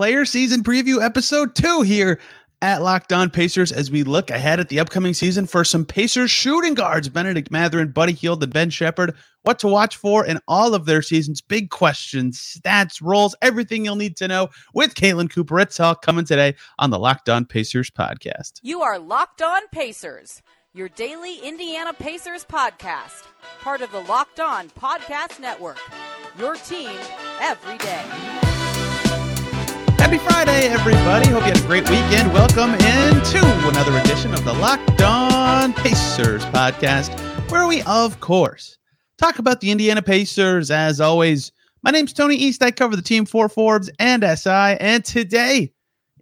player season preview episode two here at Locked On Pacers as we look ahead at the upcoming season for some Pacers shooting guards, Bennedict Mathurin, Buddy Hield, and Ben Sheppard. What to watch for in all of their seasons, big questions, stats, roles, everything you'll need to know with Caitlin Cooper. It's all coming today on the Locked On Pacers podcast. You are Locked On Pacers, your daily Indiana Pacers podcast, part of the Locked On Podcast Network. Your team every day. Happy Friday, everybody. Hope you had a great weekend. Welcome into another edition of the Locked On Pacers podcast, where we, of course, talk about the Indiana Pacers. As always, my name's Tony East. I cover the team for Forbes and SI. And today,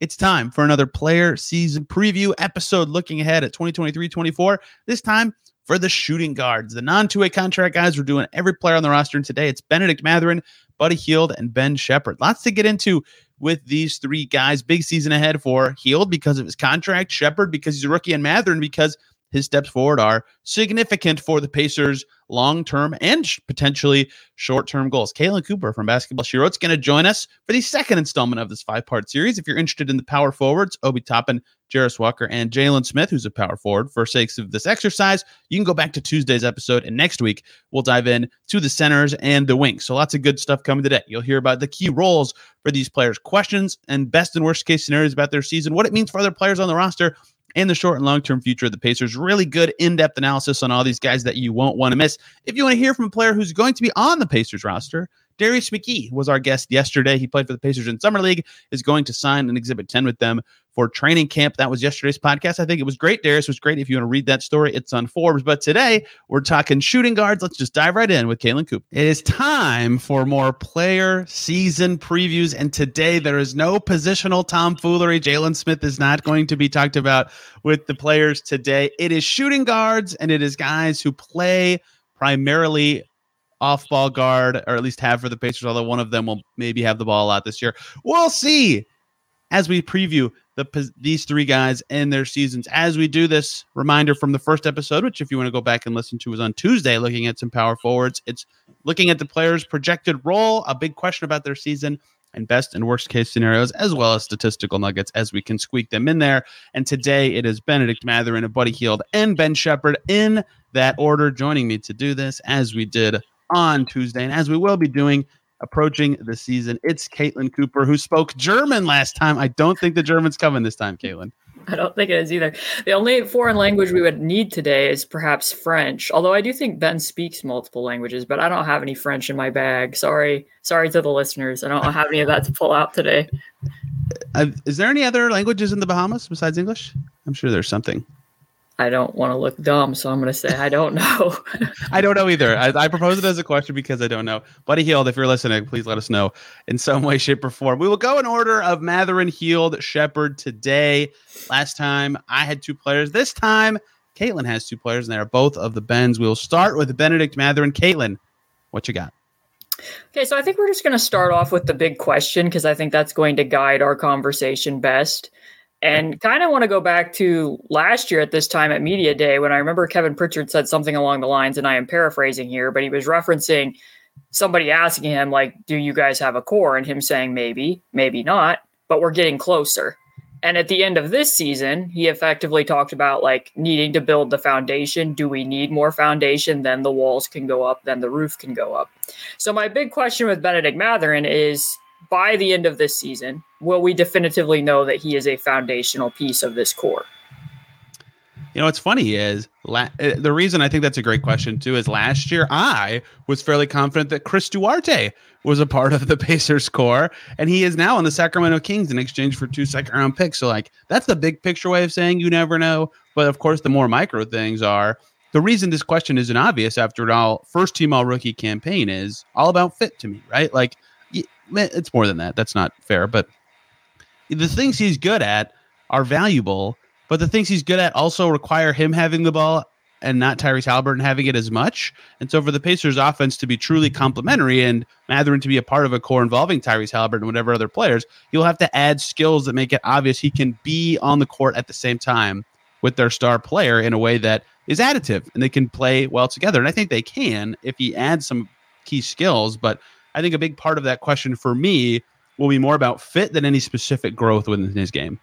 it's time for another player season preview episode looking ahead at 2023 24. This time, for the shooting guards, the non two way contract guys. We're doing every player on the roster. And today it's Bennedict Mathurin, Buddy Hield, and Ben Sheppard. Lots to get into with these three guys. Big season ahead for Hield because of his contract, Sheppard because he's a rookie, and Mathurin because his steps forward are significant for the Pacers' long term and potentially short term goals. Caitlin Cooper from Basketball She Wrote is going to join us for the second installment of this five part series. If you're interested in the power forwards, Obi Toppin, Jarace Walker, and Jalen Smith, who's a power forward, for sakes of this exercise, you can go back to Tuesday's episode. And next week, we'll dive in to the centers and the wings. So lots of good stuff coming today. You'll hear about the key roles for these players, questions and best and worst case scenarios about their season, what it means for other players on the roster and the short and long term future of the Pacers. Really good in depth analysis on all these guys that you won't want to miss. If you want to hear from a player who's going to be on the Pacers roster, Darius McGhee was our guest yesterday. He played for the Pacers in Summer League, is going to sign an Exhibit 10 with them for training camp. That was yesterday's podcast. I think it was great. Darius was great. If you want to read that story, it's on Forbes. But today we're talking shooting guards. Let's just dive right in with Caitlin Coop. It is time for more player season previews. And today there is no positional tomfoolery. Jalen Smith is not going to be talked about with the players today. It is shooting guards and it is guys who play primarily off ball guard, or at least have for the Pacers, although one of them will maybe have the ball a lot this year. We'll see as we preview the these three guys and their seasons. As we do this, reminder from the first episode, which if you want to go back and listen to, was on Tuesday, looking at some power forwards. It's looking at the players' projected role, a big question about their season, and best and worst case scenarios, as well as statistical nuggets as we can squeak them in there. And today it is Bennedict Mathurin, a Buddy Hield, and Ben Sheppard in that order, joining me to do this as we did on Tuesday. And as we will be doing approaching the season, it's Caitlin Cooper who spoke German last time. I don't think the German's coming this time, Caitlin. I don't think it is either. The only foreign language we would need today is perhaps French. Although I do think Ben speaks multiple languages, but I don't have any French in my bag. Sorry, sorry to the listeners. I don't have any of that to pull out today. Uh, is there any other languages in the Bahamas besides English? I'm sure there's something. I don't want to look dumb, so I'm going to say I don't know. I don't know either. I, I propose it as a question because I don't know. Buddy Hield, if you're listening, please let us know in some way, shape, or form. We will go in order of Mathurin, Hield, Sheppard today. Last time I had two players. This time, Caitlin has two players, and they are both of the Bens. We'll start with Bennedict Mathurin. Caitlin, what you got? Okay, so I think we're just going to start off with the big question because I think that's going to guide our conversation best. And kind of want to go back to last year at this time at Media Day when I remember Kevin Pritchard said something along the lines, and I am paraphrasing here, but he was referencing somebody asking him, like, do you guys have a core? And him saying, maybe, maybe not, but we're getting closer. And at the end of this season, he effectively talked about like needing to build the foundation. Do we need more foundation? Then the walls can go up, then the roof can go up. So, my big question with Bennedict Mathurin is by the end of this season, will we definitively know that he is a foundational piece of this core? You know, what's funny is la- uh, the reason I think that's a great question too is last year I was fairly confident that Chris Duarte was a part of the Pacers core, and he is now on the Sacramento Kings in exchange for two second round picks. So, like, that's the big picture way of saying you never know. But of course, the more micro things are the reason this question isn't obvious after all first team all rookie campaign is all about fit to me, right? Like it's more than that. That's not fair. But the things he's good at are valuable, but the things he's good at also require him having the ball and not Tyrese Haliburton having it as much. And so for the Pacers offense to be truly complementary and Mathurin to be a part of a core involving Tyrese Haliburton and whatever other players, you'll have to add skills that make it obvious he can be on the court at the same time with their star player in a way that is additive and they can play well together. And I think they can if he adds some key skills, but I think a big part of that question for me will be more about fit than any specific growth within his game.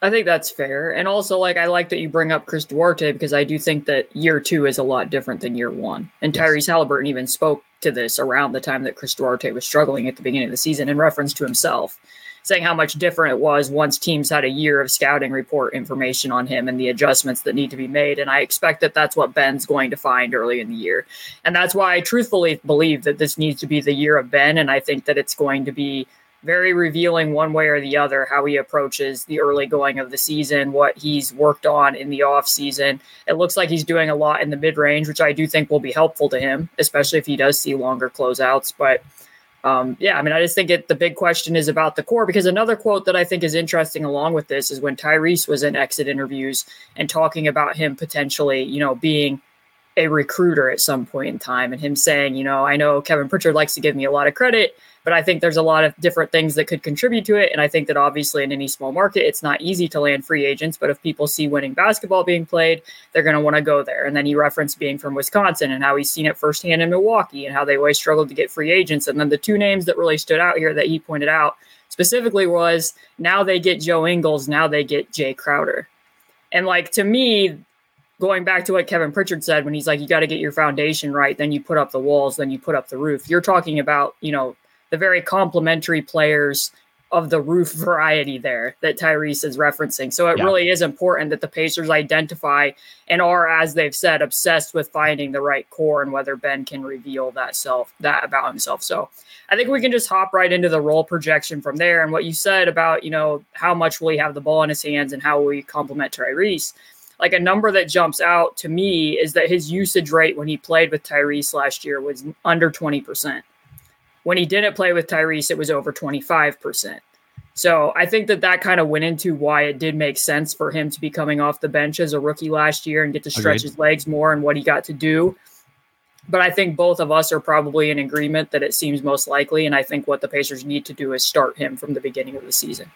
I think that's fair. And also, like, I like that you bring up Chris Duarte because I do think that year two is a lot different than year one. And Tyrese yes. Haliburton even spoke to this around the time that Chris Duarte was struggling at the beginning of the season in reference to himself, saying how much different it was once teams had a year of scouting report information on him and the adjustments that need to be made. And I expect that that's what Ben's going to find early in the year. And that's why I truthfully believe that this needs to be the year of Ben. And I think that it's going to be very revealing one way or the other how he approaches the early going of the season, what he's worked on in the off season. It looks like he's doing a lot in the mid range, which I do think will be helpful to him, especially if he does see longer closeouts. But um, yeah, I mean, I just think it, the big question is about the core because another quote that I think is interesting along with this is when Tyrese was in exit interviews and talking about him potentially, you know, being a recruiter at some point in time and him saying, you know, I know Kevin Pritchard likes to give me a lot of credit but I think there's a lot of different things that could contribute to it. And I think that obviously in any small market, it's not easy to land free agents. But if people see winning basketball being played, they're going to want to go there. And then he referenced being from Wisconsin and how he's seen it firsthand in Milwaukee and how they always struggled to get free agents. And then the two names that really stood out here that he pointed out specifically was now they get Joe Ingles, now they get Jay Crowder. And like to me, going back to what Kevin Pritchard said when he's like, you got to get your foundation right, then you put up the walls, then you put up the roof. You're talking about, you know, the very complementary players of the roof variety there that Tyrese is referencing. So it yeah. really is important that the Pacers identify and are, as they've said, obsessed with finding the right core and whether Ben can reveal that self that about himself. So I think we can just hop right into the role projection from there. And what you said about, you know, how much will he have the ball in his hands and how will he complement Tyrese? Like a number that jumps out to me is that his usage rate when he played with Tyrese last year was under 20%. When he didn't play with Tyrese, it was over 25%. So I think that that kind of went into why it did make sense for him to be coming off the bench as a rookie last year and get to stretch Agreed. his legs more and what he got to do. But I think both of us are probably in agreement that it seems most likely. And I think what the Pacers need to do is start him from the beginning of the season.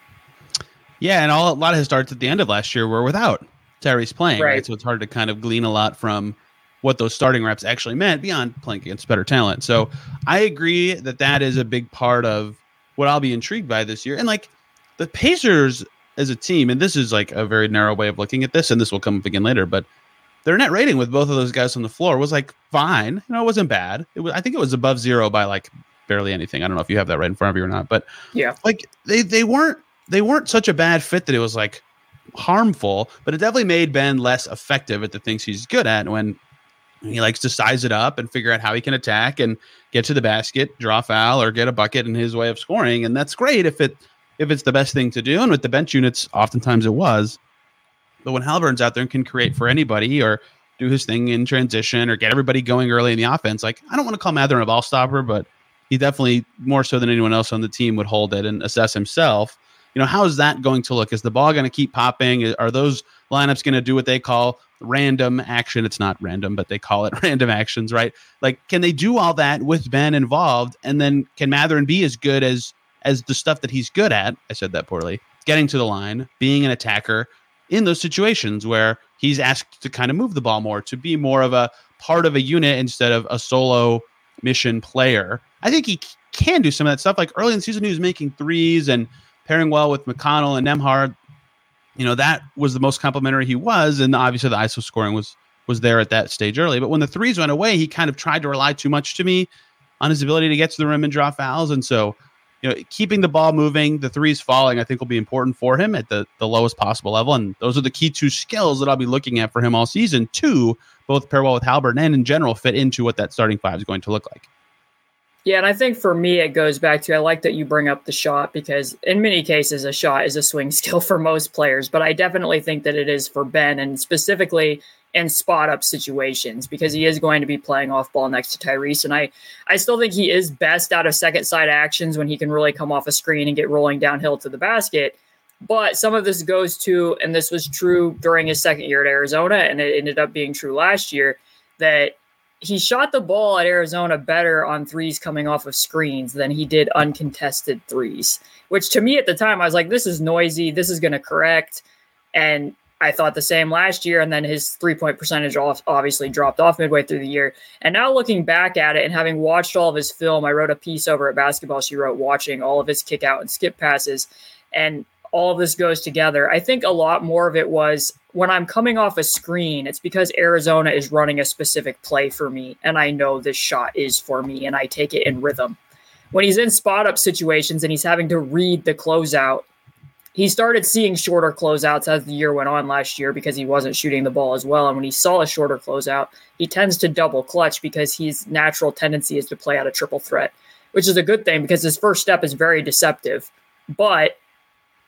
Yeah. And all, a lot of his starts at the end of last year were without Tyrese playing. Right. right? So it's hard to kind of glean a lot from what those starting reps actually meant beyond playing against better talent. So I agree that that is a big part of what I'll be intrigued by this year. And like the Pacers as a team, and this is like a very narrow way of looking at this, and this will come up again later, but their net rating with both of those guys on the floor was like fine. You know, it wasn't bad. It was, I think it was above zero by like barely anything. I don't know if you have that right in front of you or not, but yeah, like they they weren't they weren't such a bad fit that it was like harmful, but it definitely made Ben less effective at the things he's good at. When he likes to size it up and figure out how he can attack and get to the basket, draw foul, or get a bucket in his way of scoring. And that's great if it if it's the best thing to do. And with the bench units, oftentimes it was. But when Haliburton's out there and can create for anybody or do his thing in transition or get everybody going early in the offense, like I don't want to call Mathurin a ball stopper, but he definitely more so than anyone else on the team would hold it and assess himself. You know, how is that going to look? Is the ball going to keep popping? Are those lineups going to do what they call random action. It's not random, but they call it random actions, right? Like, can they do all that with Ben involved? And then can Mathurin be as good as as the stuff that he's good at? I said that poorly. Getting to the line, being an attacker in those situations where he's asked to kind of move the ball more, to be more of a part of a unit instead of a solo mission player. I think he can do some of that stuff. Like early in the season, he was making threes and pairing well with McConnell and Nembhard you know that was the most complimentary he was, and obviously the ISO scoring was was there at that stage early. But when the threes went away, he kind of tried to rely too much to me on his ability to get to the rim and draw fouls, and so you know keeping the ball moving, the threes falling, I think will be important for him at the the lowest possible level, and those are the key two skills that I'll be looking at for him all season. Two, both pair well with Halbert and in general fit into what that starting five is going to look like. Yeah, and I think for me, it goes back to I like that you bring up the shot because in many cases, a shot is a swing skill for most players, but I definitely think that it is for Ben and specifically in spot up situations because he is going to be playing off ball next to Tyrese. And I, I still think he is best out of second side actions when he can really come off a screen and get rolling downhill to the basket. But some of this goes to, and this was true during his second year at Arizona, and it ended up being true last year, that he shot the ball at Arizona better on threes coming off of screens than he did uncontested threes, which to me at the time, I was like, this is noisy. This is going to correct. And I thought the same last year, and then his three point percentage obviously dropped off midway through the year. And now looking back at it and having watched all of his film, I wrote a piece over at Basketball She wrote watching all of his kick out and skip passes, and all of this goes together. I think a lot more of it was when I'm coming off a screen, it's because Arizona is running a specific play for me, and I know this shot is for me, and I take it in rhythm. When he's in spot up situations and he's having to read the closeout he started seeing shorter closeouts as the year went on last year because he wasn't shooting the ball as well. And when he saw a shorter closeout, he tends to double clutch because his natural tendency is to play out a triple threat, which is a good thing because his first step is very deceptive. But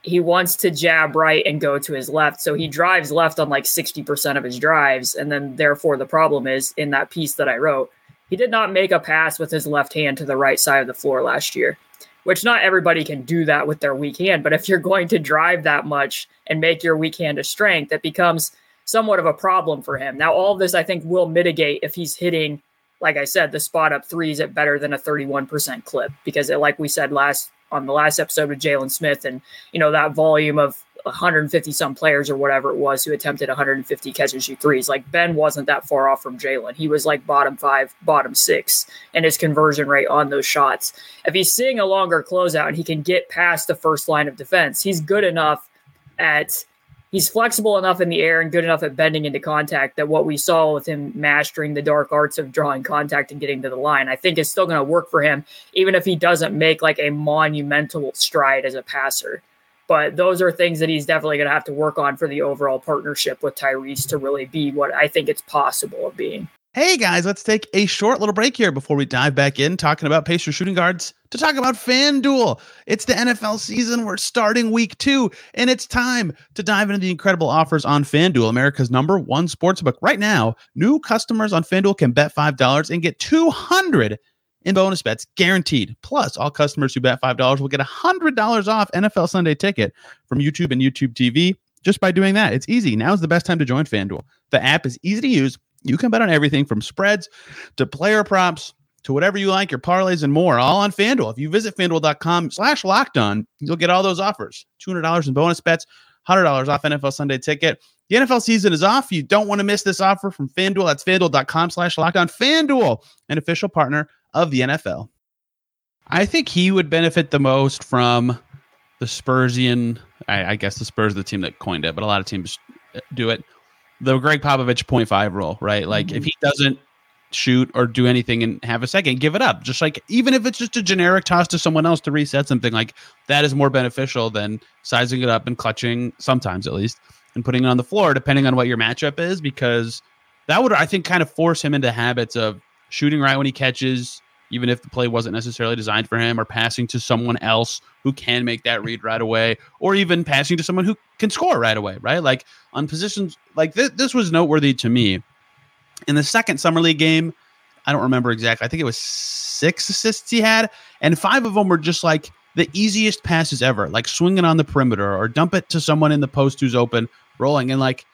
he wants to jab right and go to his left. So he drives left on like 60% of his drives. And then, therefore, the problem is in that piece that I wrote, he did not make a pass with his left hand to the right side of the floor last year which not everybody can do that with their weak hand. But if you're going to drive that much and make your weak hand a strength, it becomes somewhat of a problem for him. Now, all of this I think will mitigate if he's hitting, like I said, the spot up threes at better than a 31% clip. Because, like we said last on the last episode with Jalen Smith, and you know that volume of 150 some players or whatever it was who attempted 150 catch and shoot threes. Like Ben wasn't that far off from Jalen. He was like bottom five, bottom six, and his conversion rate on those shots. If he's seeing a longer closeout and he can get past the first line of defense, he's good enough at he's flexible enough in the air and good enough at bending into contact that what we saw with him mastering the dark arts of drawing contact and getting to the line, I think is still going to work for him, even if he doesn't make like a monumental stride as a passer. But those are things that he's definitely going to have to work on for the overall partnership with Tyrese to really be what I think it's possible of being. Hey guys, let's take a short little break here before we dive back in talking about Pacer shooting guards to talk about FanDuel. It's the NFL season. We're starting week two, and it's time to dive into the incredible offers on FanDuel, America's number one sportsbook. Right now, new customers on FanDuel can bet $5 and get 200 in bonus bets guaranteed. Plus, all customers who bet $5 will get $100 off NFL Sunday ticket from YouTube and YouTube TV just by doing that. It's easy. Now is the best time to join FanDuel. The app is easy to use. You can bet on everything from spreads to player props to whatever you like, your parlays and more, all on FanDuel. If you visit fanduel.com slash locked on, you'll get all those offers. $200 in bonus bets, $100 off NFL Sunday ticket. The NFL season is off. You don't want to miss this offer from FanDuel. That's fanduel.com slash locked on. FanDuel, an official partner of the NFL. I think he would benefit the most from the Spursian. I, I guess the Spurs are the team that coined it, but a lot of teams do it. The Gregg Popovich 0.5 rule, right? Like mm-hmm. if he doesn't shoot or do anything and have a second, give it up. Just like even if it's just a generic toss to someone else to reset something, like that is more beneficial than sizing it up and clutching sometimes at least and putting it on the floor, depending on what your matchup is, because that would I think kind of force him into habits of shooting right when he catches, even if the play wasn't necessarily designed for him, or passing to someone else who can make that read right away, or even passing to someone who can score right away, right? Like on positions like this, this was noteworthy to me. In the second summer league game, I don't remember exactly. I think it was six assists he had, and five of them were just like the easiest passes ever, like swinging on the perimeter or dump it to someone in the post who's open, rolling. And like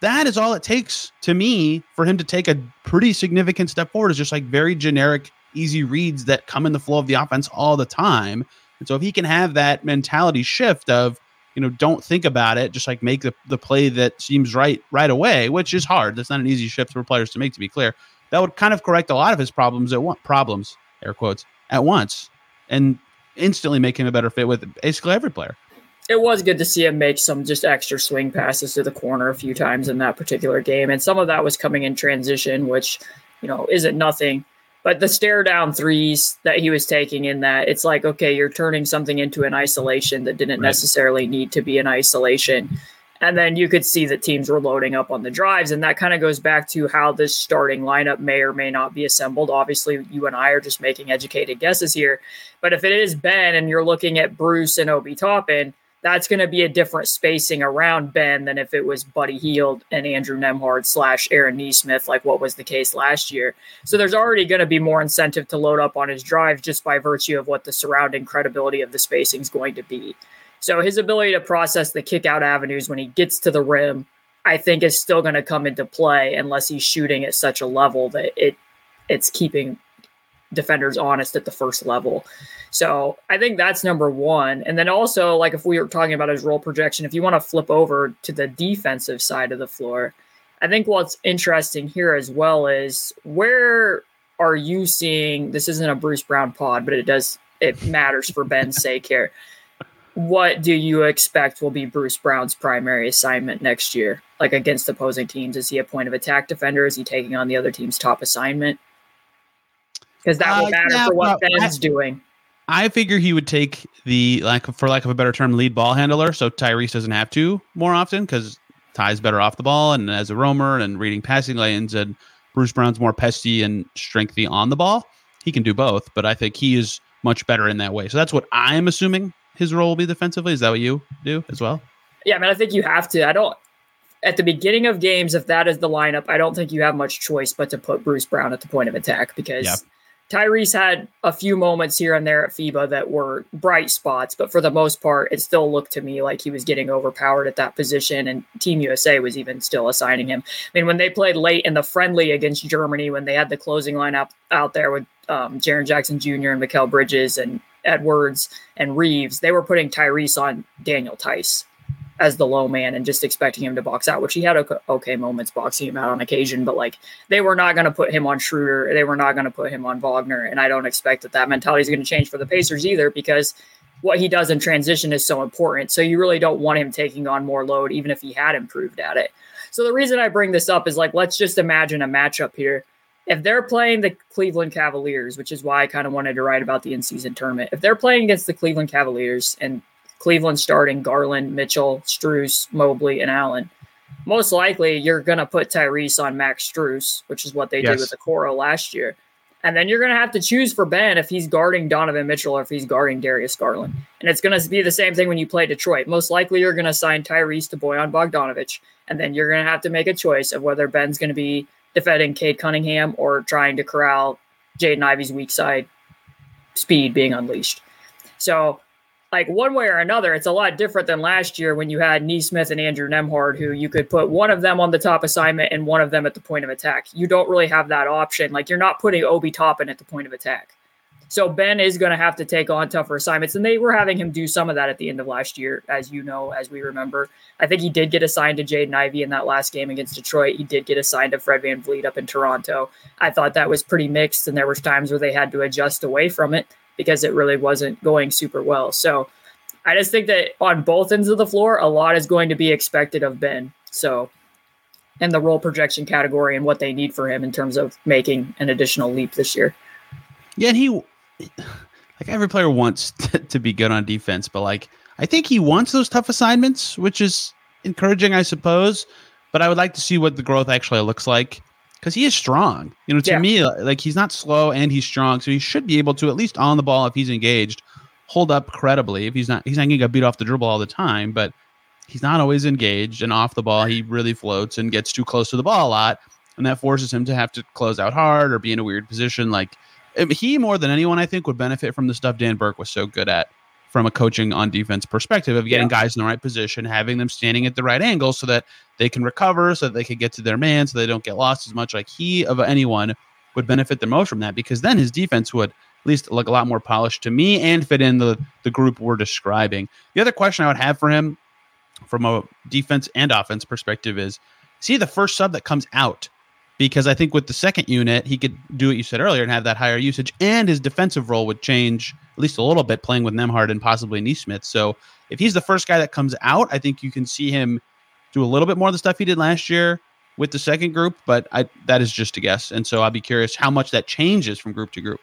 that is all it takes to me for him to take a pretty significant step forward is just like very generic easy reads that come in the flow of the offense all the time and so if he can have that mentality shift of you know don't think about it just like make the, the play that seems right right away which is hard that's not an easy shift for players to make to be clear that would kind of correct a lot of his problems at one problems air quotes at once and instantly make him a better fit with basically every player it was good to see him make some just extra swing passes to the corner a few times in that particular game. And some of that was coming in transition, which, you know, isn't nothing. But the stare down threes that he was taking in that, it's like, okay, you're turning something into an isolation that didn't right. necessarily need to be an isolation. And then you could see that teams were loading up on the drives. And that kind of goes back to how this starting lineup may or may not be assembled. Obviously, you and I are just making educated guesses here. But if it is Ben and you're looking at Bruce and Obi Toppin, that's going to be a different spacing around Ben than if it was Buddy Hield and Andrew Nembhard slash Aaron Nesmith, like what was the case last year. So there's already going to be more incentive to load up on his drive just by virtue of what the surrounding credibility of the spacing is going to be. So his ability to process the kick out avenues when he gets to the rim, I think is still going to come into play unless he's shooting at such a level that it it's keeping defenders honest at the first level. So I think that's number one. And then also, like if we were talking about his role projection, if you want to flip over to the defensive side of the floor, I think what's interesting here as well is where are you seeing this isn't a Bruce Brown pod, but it does it matters for Ben's sake here. What do you expect will be Bruce Brown's primary assignment next year? Like against opposing teams? Is he a point of attack defender? Is he taking on the other team's top assignment? Because that will uh, matter yeah, for what Ben's I, doing. I figure he would take the like for lack of a better term, lead ball handler, so Tyrese doesn't have to more often because Ty's better off the ball and as a roamer and reading passing lanes, and Bruce Brown's more pesty and strengthy on the ball. He can do both, but I think he is much better in that way. So that's what I'm assuming his role will be defensively. Is that what you do as well? Yeah, I mean, I think you have to. I don't. At the beginning of games, if that is the lineup, I don't think you have much choice but to put Bruce Brown at the point of attack because Tyrese had a few moments here and there at FIBA that were bright spots, but for the most part, it still looked to me like he was getting overpowered at that position, and Team USA was even still assigning him. I mean, when they played late in the friendly against Germany, when they had the closing lineup out there with um, Jaren Jackson Jr. and Mikal Bridges and Edwards and Reeves, they were putting Tyrese on Daniel Theis as the low man and just expecting him to box out, which he had okay moments boxing him out on occasion, but like they were not going to put him on Schroeder. They were not going to put him on Wagner. And I don't expect that that mentality is going to change for the Pacers either because what he does in transition is so important. So you really don't want him taking on more load, even if he had improved at it. So the reason I bring this up is like, let's just imagine a matchup here. If they're playing the Cleveland Cavaliers, which is why I kind of wanted to write about the in season tournament, if they're playing against the Cleveland Cavaliers and Cleveland starting Garland, Mitchell, Strus, Mobley, and Allen. Most likely, you're going to put Tyrese on Max Strus, which is what they yes. did with the Coro last year. And then you're going to have to choose for Ben if he's guarding Donovan Mitchell or if he's guarding Darius Garland. And it's going to be the same thing when you play Detroit. Most likely, you're going to sign Tyrese to Bojan Bogdanovic. And then you're going to have to make a choice of whether Ben's going to be defending Cade Cunningham or trying to corral Jaden Ivey's weak side speed being unleashed. So like one way or another, it's a lot different than last year when you had Nesmith and Andrew Nembhard, who you could put one of them on the top assignment and one of them at the point of attack. You don't really have that option. Like you're not putting Obi Toppin at the point of attack. So Ben is going to have to take on tougher assignments, and they were having him do some of that at the end of last year, as you know, as we remember. I think he did get assigned to Jaden Ivey in that last game against Detroit. He did get assigned to Fred Van VanVleet up in Toronto. I thought that was pretty mixed, and there was times where they had to adjust away from it because it really wasn't going super well. So I just think that on both ends of the floor, a lot is going to be expected of Ben. So, and the role projection category and what they need for him in terms of making an additional leap this year. Yeah, and he, like every player wants to, to be good on defense, but like I think he wants those tough assignments, which is encouraging, I suppose. But I would like to see what the growth actually looks like because he is strong. You know, to yeah. me, uh, like he's not slow and he's strong, so he should be able to at least on the ball if he's engaged, hold up credibly. If he's not, he's not going to get beat off the dribble all the time, but he's not always engaged and off the ball. He really floats and gets too close to the ball a lot, and that forces him to have to close out hard or be in a weird position. Like um, he more than anyone, I think, would benefit from the stuff Dan Burke was so good at from a coaching on defense perspective of getting yeah. guys in the right position, having them standing at the right angle so that they can recover, so that they can get to their man, so they don't get lost as much. Like he of anyone would benefit the most from that because then his defense would at least look a lot more polished to me and fit in the the group we're describing. The other question I would have for him from a defense and offense perspective is see the first sub that comes out because I think with the second unit, he could do what you said earlier and have that higher usage, and his defensive role would change at least a little bit playing with Nembhard and possibly Nesmith. So if he's the first guy that comes out, I think you can see him do a little bit more of the stuff he did last year with the second group, but I, that is just a guess. And so I'll be curious how much that changes from group to group.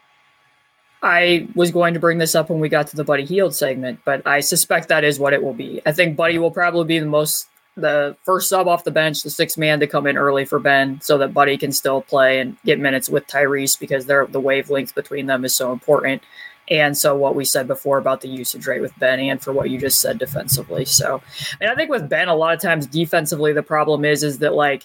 I was going to bring this up when we got to the Buddy Hield segment, but I suspect that is what it will be. I think Buddy will probably be the most the first sub off the bench, the six man to come in early for Ben so that Buddy can still play and get minutes with Tyrese because they're, the wavelength between them is so important. And so what we said before about the usage rate with Ben and for what you just said defensively. So and I think with Ben, a lot of times defensively, the problem is is that like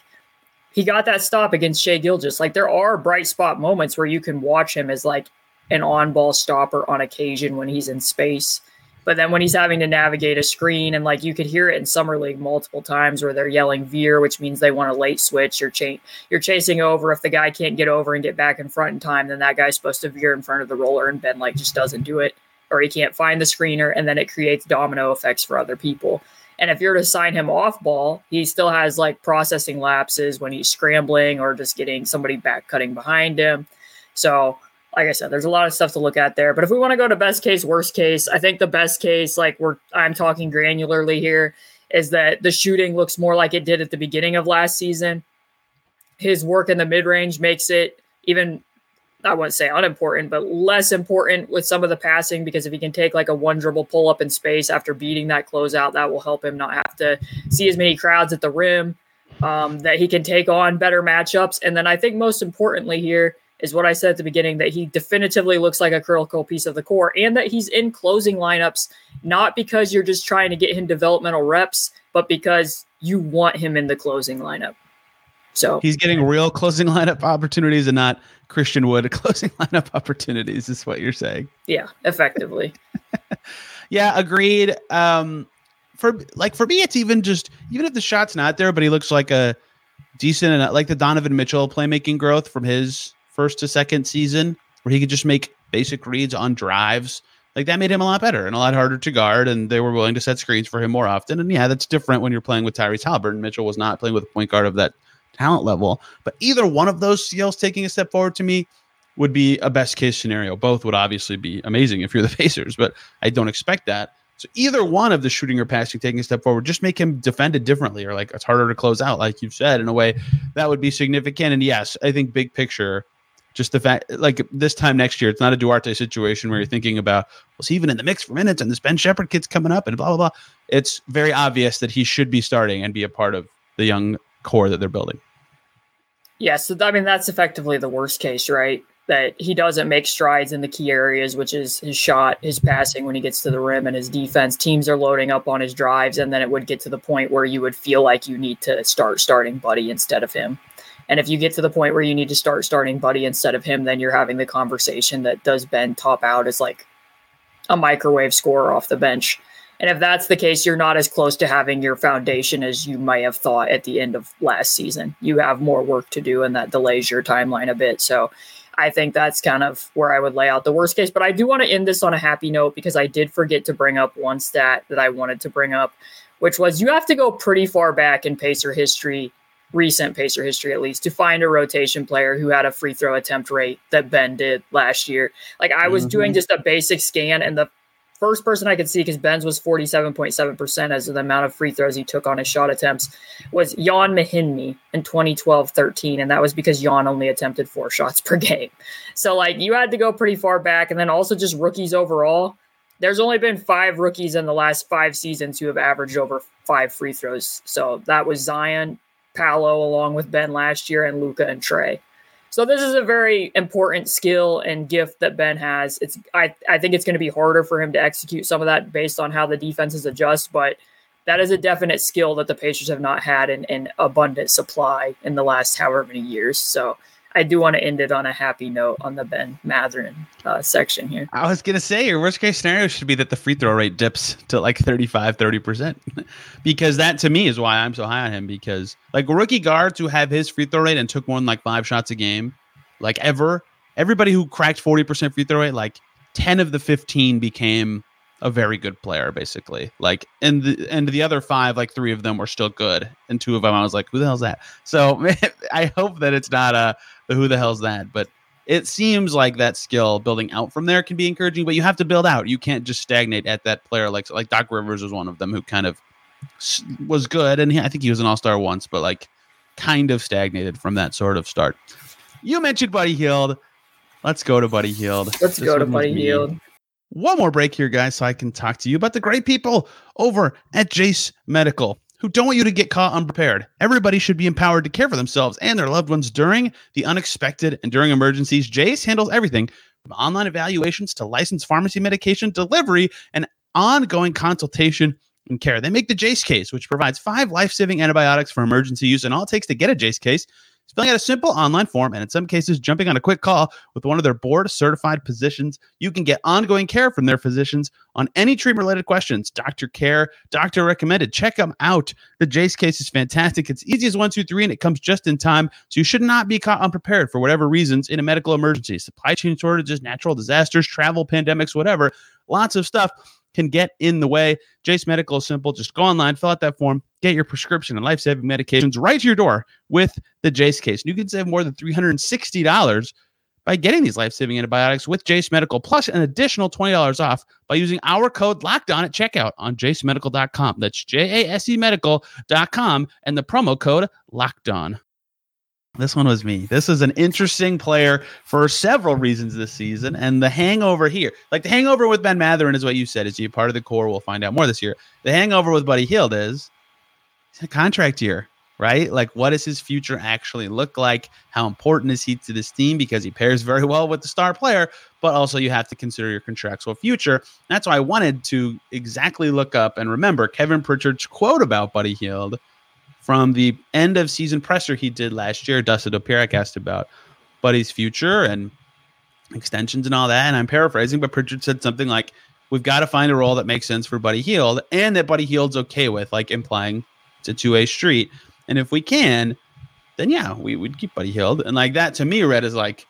he got that stop against Shai Gilgeous. Like there are bright spot moments where you can watch him as like an on ball stopper on occasion when he's in space But then when he's having to navigate a screen, and like you could hear it in summer league multiple times where they're yelling veer, which means they want a late switch. You're cha- you're chasing over. If the guy can't get over and get back in front in time, then that guy's supposed to veer in front of the roller, and Ben like just doesn't do it, or he can't find the screener, and then it creates domino effects for other people. And if you're to sign him off ball, he still has like processing lapses when he's scrambling or just getting somebody back cutting behind him. So like I said, there's a lot of stuff to look at there. But if we want to go to best case, worst case, I think the best case, like we're I'm talking granularly here, is that the shooting looks more like it did at the beginning of last season. His work in the mid range makes it even I wouldn't say unimportant, but less important with some of the passing because if he can take like a one dribble pull up in space after beating that closeout, that will help him not have to see as many crowds at the rim. Um, that he can take on better matchups. And then I think most importantly here is what I said at the beginning that he definitively looks like a critical piece of the core and that he's in closing lineups, not because you're just trying to get him developmental reps, but because you want him in the closing lineup. So he's getting real closing lineup opportunities and not Christian Wood closing lineup opportunities, is what you're saying. Yeah, effectively. yeah, agreed. Um, for like for me, it's even just even if the shot's not there, but he looks like a decent and like the Donovan Mitchell playmaking growth from his first to second season where he could just make basic reads on drives. Like that made him a lot better and a lot harder to guard, and they were willing to set screens for him more often. And yeah, that's different when you're playing with Tyrese Haliburton. Mitchell was not playing with a point guard of that talent level. But either one of those skills taking a step forward to me would be a best case scenario. Both would obviously be amazing if you're the Pacers, but I don't expect that. So either one of the shooting or passing taking a step forward, just make him defended differently, or like it's harder to close out, like you've said, in a way that would be significant. And yes, I think big picture, just the fact like this time next year, it's not a Duarte situation where you're thinking about was he even in the mix for minutes and this Ben Sheppard kid's coming up and blah blah blah. It's very obvious that he should be starting and be a part of the young core that they're building. Yes, yeah, so, I mean that's effectively the worst case, right? That he doesn't make strides in the key areas, which is his shot, his passing when he gets to the rim, and his defense. Teams are loading up on his drives, and then it would get to the point where you would feel like you need to start starting Buddy instead of him. And if you get to the point where you need to start starting Buddy instead of him, then you're having the conversation that does Ben top out as like a microwave scorer off the bench. And if that's the case, you're not as close to having your foundation as you might have thought at the end of last season. You have more work to do, and that delays your timeline a bit. So I think that's kind of where I would lay out the worst case. But I do want to end this on a happy note because I did forget to bring up one stat that I wanted to bring up, which was you have to go pretty far back in Pacer history recent Pacer history at least to find a rotation player who had a free throw attempt rate that Ben did last year. Like I was mm-hmm. doing just a basic scan and the first person I could see because Ben's was 47.7% as the amount of free throws he took on his shot attempts was Ian Mahinmi in 2012-13 and that was because Ian only attempted 4 shots per game. So like you had to go pretty far back and then also just rookies overall. There's only been 5 rookies in the last 5 seasons who have averaged over 5 free throws. So that was Zion, Paolo along with Ben last year and Luka and Trey. So this is a very important skill and gift that Ben has. It's I, I think it's going to be harder for him to execute some of that based on how the defenses adjust, but that is a definite skill that the Pacers have not had in, in abundant supply in the last however many years. So I do want to end it on a happy note on the Ben Mathurin uh, section here. I was going to say your worst case scenario should be that the free throw rate dips to like 35, 30%. because that to me is why I'm so high on him. Because like rookie guards who have his free throw rate and took more than like five shots a game, like ever, everybody who cracked 40% free throw rate, like 10 of the 15 became a very good player, basically. Like, and the and the other five, like three of them were still good, and two of them I was like, who the hell's that? So I hope that it's not a the who the hell's that, but it seems like that skill building out from there can be encouraging, but you have to build out. You can't just stagnate at that player like like Doc Rivers was one of them who kind of was good, and he, I think he was an All Star once, but like kind of stagnated from that sort of start. You mentioned Buddy Hield. Let's go to Buddy Hield. Let's this go to Buddy Hield. One more break here, guys, so I can talk to you about the great people over at Jase Medical who don't want you to get caught unprepared. Everybody should be empowered to care for themselves and their loved ones during the unexpected and during emergencies. Jase handles everything from online evaluations to licensed pharmacy medication delivery and ongoing consultation and care. They make the Jase case, which provides five life saving antibiotics for emergency use, and all it takes to get a Jase case filling out a simple online form, and in some cases, jumping on a quick call with one of their board certified physicians. You can get ongoing care from their physicians on any treatment related questions. Doctor care, doctor recommended. Check them out. The Jase case is fantastic. It's easy as one, two, three, and it comes just in time. So you should not be caught unprepared for whatever reasons in a medical emergency, supply chain shortages, natural disasters, travel, pandemics, whatever. Lots of stuff can get in the way. Jase Medical is simple. Just go online, fill out that form, get your prescription and life saving medications right to your door with the Jase case. And you can save more than $360 by getting these life saving antibiotics with Jase Medical, plus an additional $20 off by using our code LOCKEDON at checkout on jasemedical.com. That's J A S E medical.com and the promo code locked on. This one was me. This is an interesting player for several reasons this season. And the hangover here, like the hangover with Ben Mathurin is what you said, is he part of the core? We'll find out more this year. The hangover with Buddy Hield is a contract year, right? Like, what does his future actually look like? How important is he to this team? Because he pairs very well with the star player, but also you have to consider your contractual future. That's why I wanted to exactly look up and remember Kevin Pritchard's quote about Buddy Hield from the end of season presser he did last year. Dustin Dopirak asked about Buddy's future and extensions and all that. And I'm paraphrasing, but Pritchard said something like, We've got to find a role that makes sense for Buddy Hield and that Buddy Hield's okay with, like implying it's a two way street. And if we can, then yeah, we would keep Buddy Hield. And like that to me, Red is like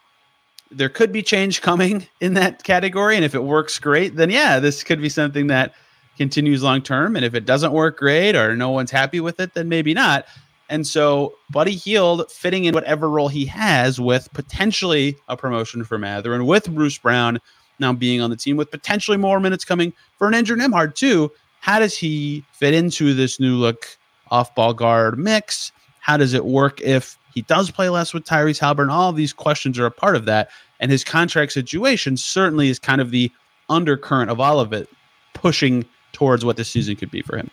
there could be change coming in that category. And if it works great, then yeah, this could be something that continues long term. And if it doesn't work great or no one's happy with it, then maybe not. And so Buddy Hield fitting in whatever role he has with potentially a promotion for Mather and with Bruce Brown now being on the team with potentially more minutes coming for an injured Nembhard too. How does he fit into this new look off ball guard mix? How does it work if he does play less with Tyrese Haliburton? All these questions are a part of that. And his contract situation certainly is kind of the undercurrent of all of it, pushing towards what this season could be for him.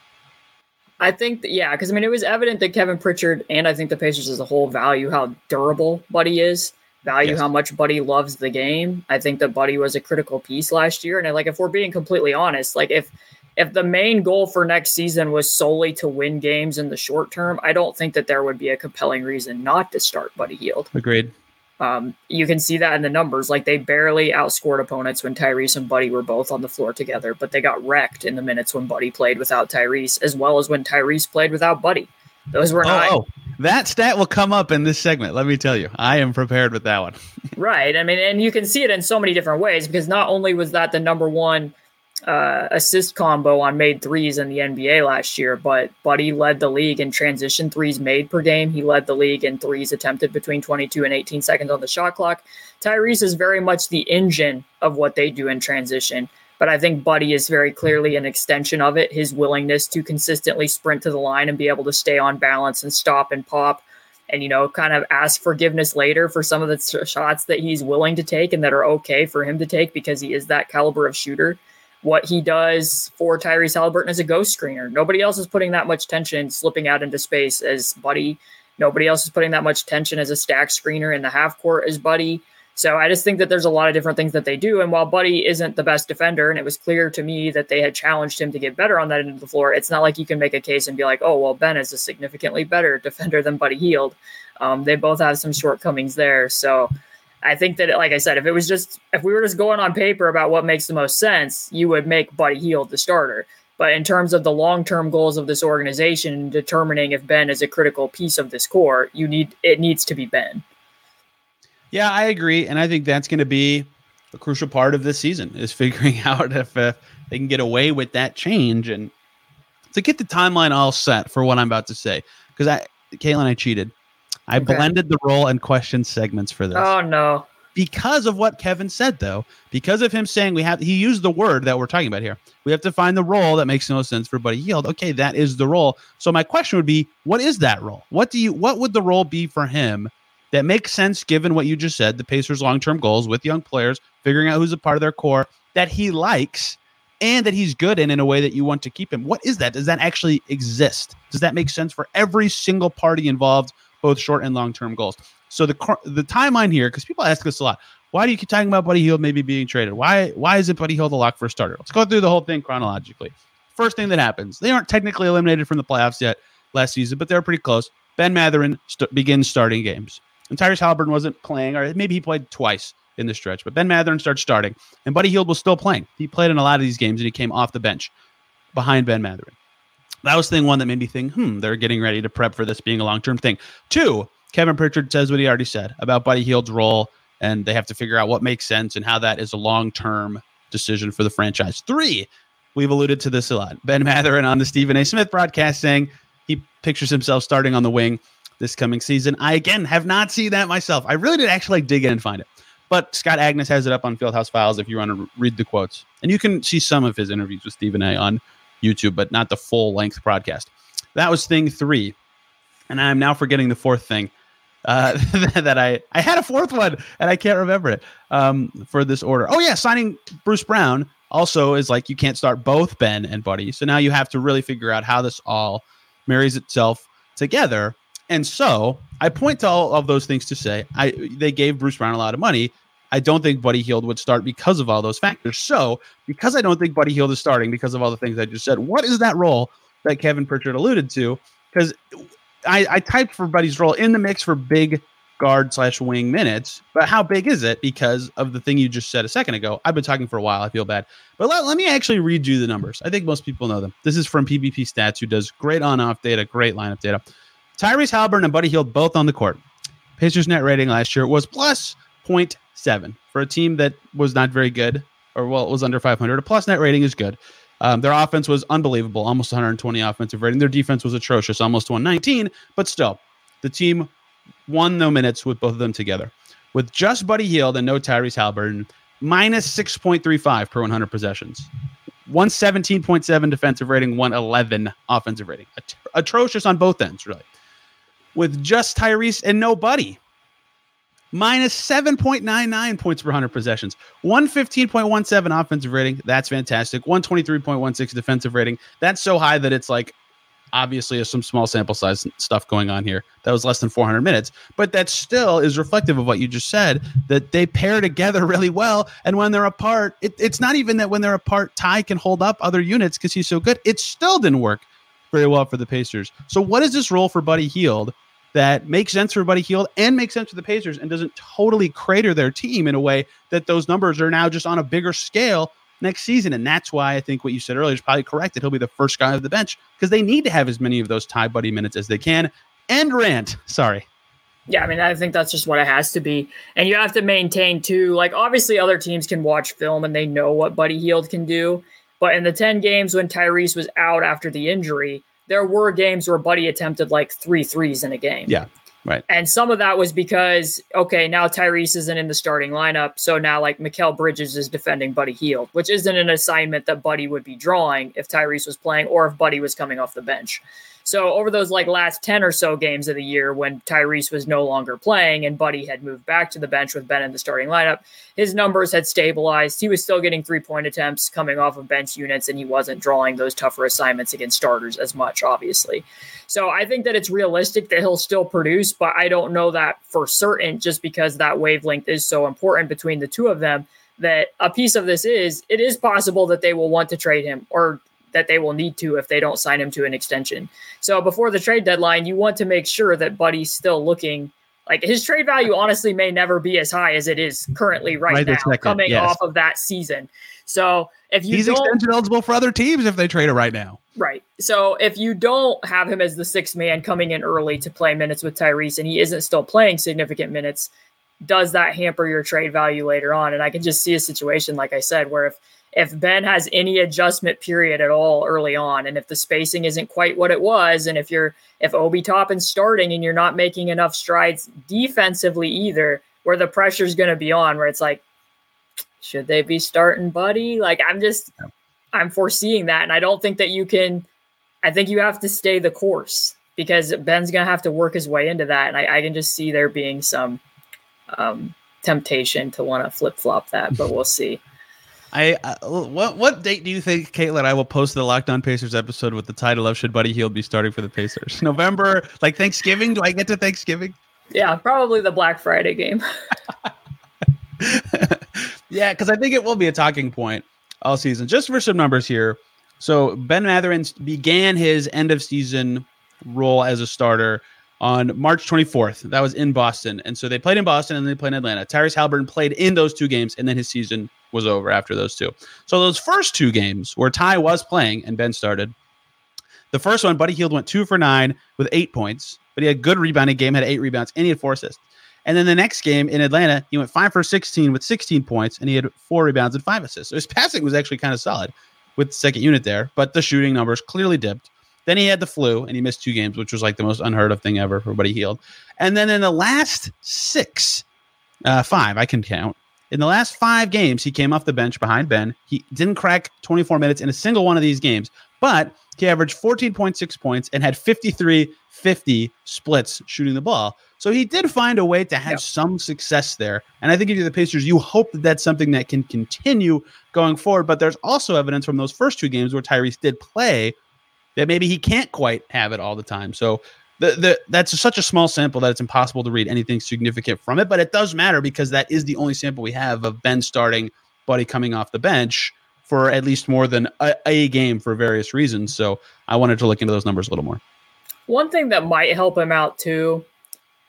I think, that, yeah, because I mean, it was evident that Kevin Pritchard and I think the Pacers as a whole value how durable Buddy is, value yes. how much Buddy loves the game. I think that Buddy was a critical piece last year, and like if we're being completely honest, like if if the main goal for next season was solely to win games in the short term, I don't think that there would be a compelling reason not to start Buddy Hield. Agreed. Um, you can see that in the numbers. Like they barely outscored opponents when Tyrese and Buddy were both on the floor together, but they got wrecked in the minutes when Buddy played without Tyrese, as well as when Tyrese played without Buddy. Those were oh, oh, that stat will come up in this segment. Let me tell you, I am prepared with that one. right. I mean, and you can see it in so many different ways because not only was that the number one uh, assist combo on made threes in the NBA last year, but Buddy led the league in transition threes made per game. He led the league in threes attempted between 22 and 18 seconds on the shot clock. Tyrese is very much the engine of what they do in transition, but I think Buddy is very clearly an extension of it. His willingness to consistently sprint to the line and be able to stay on balance and stop and pop and you know kind of ask forgiveness later for some of the shots that he's willing to take and that are okay for him to take because he is that caliber of shooter what he does for Tyrese Haliburton as a ghost screener. Nobody else is putting that much tension slipping out into space as Buddy. Nobody else is putting that much tension as a stack screener in the half court as Buddy. So I just think that there's a lot of different things that they do. And while Buddy isn't the best defender, and it was clear to me that they had challenged him to get better on that end of the floor, it's not like you can make a case and be like, oh, well, Ben is a significantly better defender than Buddy Hield. Um, they both have some shortcomings there. So I think that, like I said, if it was just if we were just going on paper about what makes the most sense, you would make Buddy Hield the starter. But in terms of the long term goals of this organization, determining if Ben is a critical piece of this core, you need it needs to be Ben. Yeah, I agree, and I think that's going to be a crucial part of this season is figuring out if uh, they can get away with that change and to get the timeline all set for what I'm about to say. Because I, Caitlin, I cheated. I okay. blended the role and question segments for this. Oh no. Because of what Kevin said though, because of him saying we have he used the word that we're talking about here. We have to find the role that makes no sense for Buddy Hield. Okay, that is the role. So my question would be, what is that role? What do you what would the role be for him that makes sense given what you just said, the Pacers' long-term goals with young players, figuring out who's a part of their core that he likes and that he's good in in a way that you want to keep him. What is that? Does that actually exist? Does that make sense for every single party involved both short and long term goals. So the the timeline here, because people ask us a lot, why do you keep talking about Buddy Hield maybe being traded? Why why is it Buddy Hield a lock for a starter? Let's go through the whole thing chronologically. First thing that happens, they aren't technically eliminated from the playoffs yet last season, but they're pretty close. Ben Mathurin st- begins starting games. And Tyrese Haliburton wasn't playing, or maybe he played twice in the stretch, but Ben Mathurin starts starting, and Buddy Hield was still playing. He played in a lot of these games, and he came off the bench behind Ben Mathurin. That was thing one that made me think, hmm, they're getting ready to prep for this being a long term thing. Two, Kevin Pritchard says what he already said about Buddy Hield's role, and they have to figure out what makes sense and how that is a long term decision for the franchise. Three, we've alluded to this a lot. Ben Mathurin on the Stephen A. Smith broadcast saying he pictures himself starting on the wing this coming season. I again have not seen that myself. I really did actually like dig in and find it. But Scott Agness has it up on Fieldhouse Files if you want to read the quotes. And you can see some of his interviews with Stephen A on YouTube, but not the full length broadcast. That was thing three. And I'm now forgetting the fourth thing uh, that I, I had a fourth one and I can't remember it um, for this order. Oh, yeah, signing Bruce Brown also is like you can't start both Ben and Buddy. So now you have to really figure out how this all marries itself together. And so I point to all of those things to say I they gave Bruce Brown a lot of money. I don't think Buddy Hield would start because of all those factors. So, because I don't think Buddy Hield is starting because of all the things I just said, what is that role that Kevin Pritchard alluded to? Because I, I typed for Buddy's role in the mix for big guard slash wing minutes, but how big is it because of the thing you just said a second ago? I've been talking for a while. I feel bad. But let, let me actually read you the numbers. I think most people know them. This is from PBP Stats, who does great on off data, great lineup data. Tyrese Haliburton and Buddy Hield both on the court. Pacers net rating last year was plus 0.7 for a team that was not very good, or well, it was under 500. A plus net rating is good. Um, their offense was unbelievable, almost 120 offensive rating. Their defense was atrocious, almost 119. But still, the team won no minutes with both of them together. With just Buddy Hield and no Tyrese Haliburton, minus 6.35 per 100 possessions. 117.7 defensive rating, 111 offensive rating. At- atrocious on both ends, really with just Tyrese and nobody. Minus 7.99 points per 100 possessions. 115.17 offensive rating. That's fantastic. 123.16 defensive rating. That's so high that it's like obviously some small sample size stuff going on here. That was less than 400 minutes, but that still is reflective of what you just said that they pair together really well. And when they're apart, it, it's not even that when they're apart, Ty can hold up other units because he's so good. It still didn't work very well for the Pacers. So, what is this role for Buddy Hield? That makes sense for Buddy Hield and makes sense for the Pacers and doesn't totally crater their team in a way that those numbers are now just on a bigger scale next season. And that's why I think what you said earlier is probably correct that he'll be the first guy off the bench because they need to have as many of those tie buddy minutes as they can. And rant, sorry. Yeah, I mean, I think that's just what it has to be. And you have to maintain, too, like, obviously, other teams can watch film and they know what Buddy Hield can do. But in the 10 games when Tyrese was out after the injury, there were games where Buddy attempted like three threes in a game. Yeah. Right. And some of that was because, okay, now Tyrese isn't in the starting lineup. So now, like, Mikal Bridges is defending Buddy Hield, which isn't an assignment that Buddy would be drawing if Tyrese was playing or if Buddy was coming off the bench. So over those like last 10 or so games of the year when Tyrese was no longer playing and Buddy had moved back to the bench with Ben in the starting lineup, his numbers had stabilized. He was still getting three-point attempts coming off of bench units and he wasn't drawing those tougher assignments against starters as much obviously. So I think that it's realistic that he'll still produce, but I don't know that for certain just because that wavelength is so important between the two of them that a piece of this is it is possible that they will want to trade him or that they will need to if they don't sign him to an extension. So before the trade deadline, you want to make sure that Buddy's still looking like his trade value honestly may never be as high as it is currently right, right now, second, coming yes. off of that season. So if you he's extension eligible for other teams if they trade it right now. Right. So if you don't have him as the sixth man coming in early to play minutes with Tyrese and he isn't still playing significant minutes, does that hamper your trade value later on? And I can just see a situation, like I said, where if if Ben has any adjustment period at all early on, and if the spacing isn't quite what it was, and if you're if Obi Toppin's starting and you're not making enough strides defensively either, where the pressure's going to be on, where it's like, should they be starting Buddy? Like I'm just I'm foreseeing that, and I don't think that you can. I think you have to stay the course because Ben's going to have to work his way into that, and I, I can just see there being some um, temptation to want to flip flop that, but we'll see. I uh, what what date do you think Caitlin I will post the Locked On Pacers episode with the title of Should Buddy Hield be starting for the Pacers? November, like Thanksgiving? Do I get to Thanksgiving? Yeah, probably the Black Friday game. yeah, because I think it will be a talking point all season. Just for some numbers here. So Ben Mathurin began his end of season role as a starter on March 24th. That was in Boston. And so they played in Boston and they played in Atlanta. Tyrese Haliburton played in those two games, and then his season was over after those two. So those first two games where Ty was playing and Ben started, the first one, Buddy Hield went two for nine with eight points, but he had a good rebounding game, had eight rebounds, and he had four assists. And then the next game in Atlanta, he went five for 16 with 16 points, and he had four rebounds and five assists. So his passing was actually kind of solid with the second unit there, but the shooting numbers clearly dipped. Then he had the flu and he missed two games, which was like the most unheard of thing ever for Buddy Hield. And then in the last six, uh, five, I can count. In the last five games, he came off the bench behind Ben. He didn't crack 24 minutes in a single one of these games, but he averaged 14.6 points and had 53 50 splits shooting the ball. So he did find a way to have yep. some success there. And I think if you're the Pacers, you hope that that's something that can continue going forward. But there's also evidence from those first two games where Tyrese did play that maybe he can't quite have it all the time. So the, the that's such a small sample that it's impossible to read anything significant from it. But it does matter because that is the only sample we have of Ben starting, Buddy coming off the bench for at least more than a, a game for various reasons. So I wanted to look into those numbers a little more. One thing that might help him out too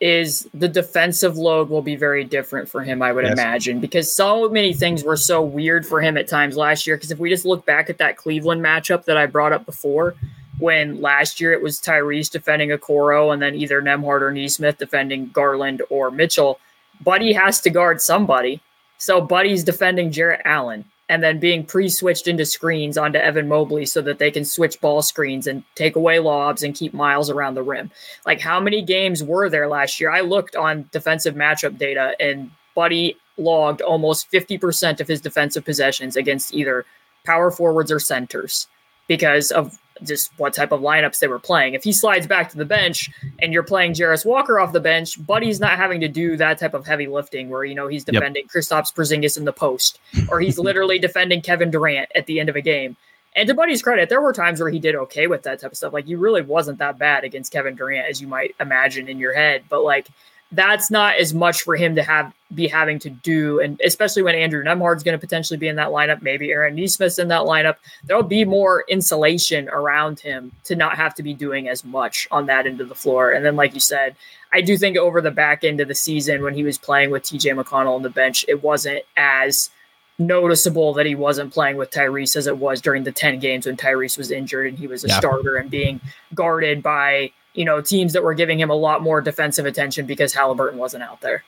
is the defensive load will be very different for him, I would yes. imagine, because so many things were so weird for him at times last year. Because if we just look back at that Cleveland matchup that I brought up before, when last year it was Tyrese defending Okoro and then either Nembhard or Nesmith defending Garland or Mitchell, Buddy has to guard somebody. So Buddy's defending Jarrett Allen and then being pre-switched into screens onto Evan Mobley so that they can switch ball screens and take away lobs and keep Miles around the rim. Like how many games were there last year? I looked on defensive matchup data and Buddy logged almost 50% of his defensive possessions against either power forwards or centers because of just what type of lineups they were playing. If he slides back to the bench and you're playing Jarace Walker off the bench, Buddy's not having to do that type of heavy lifting where you know he's defending yep. Kristaps Porzingis in the post or he's literally defending Kevin Durant at the end of a game. And to Buddy's credit, there were times where he did okay with that type of stuff. Like he really wasn't that bad against Kevin Durant as you might imagine in your head, but like that's not as much for him to have be having to do, and especially when Andrew Nembhard's going to potentially be in that lineup, maybe Aaron Nesmith's in that lineup, there'll be more insulation around him to not have to be doing as much on that end of the floor. And then, like you said, I do think over the back end of the season when he was playing with TJ McConnell on the bench, it wasn't as noticeable that he wasn't playing with Tyrese as it was during the 10 games when Tyrese was injured and he was a yeah. starter and being guarded by you know, teams that were giving him a lot more defensive attention because Haliburton wasn't out there.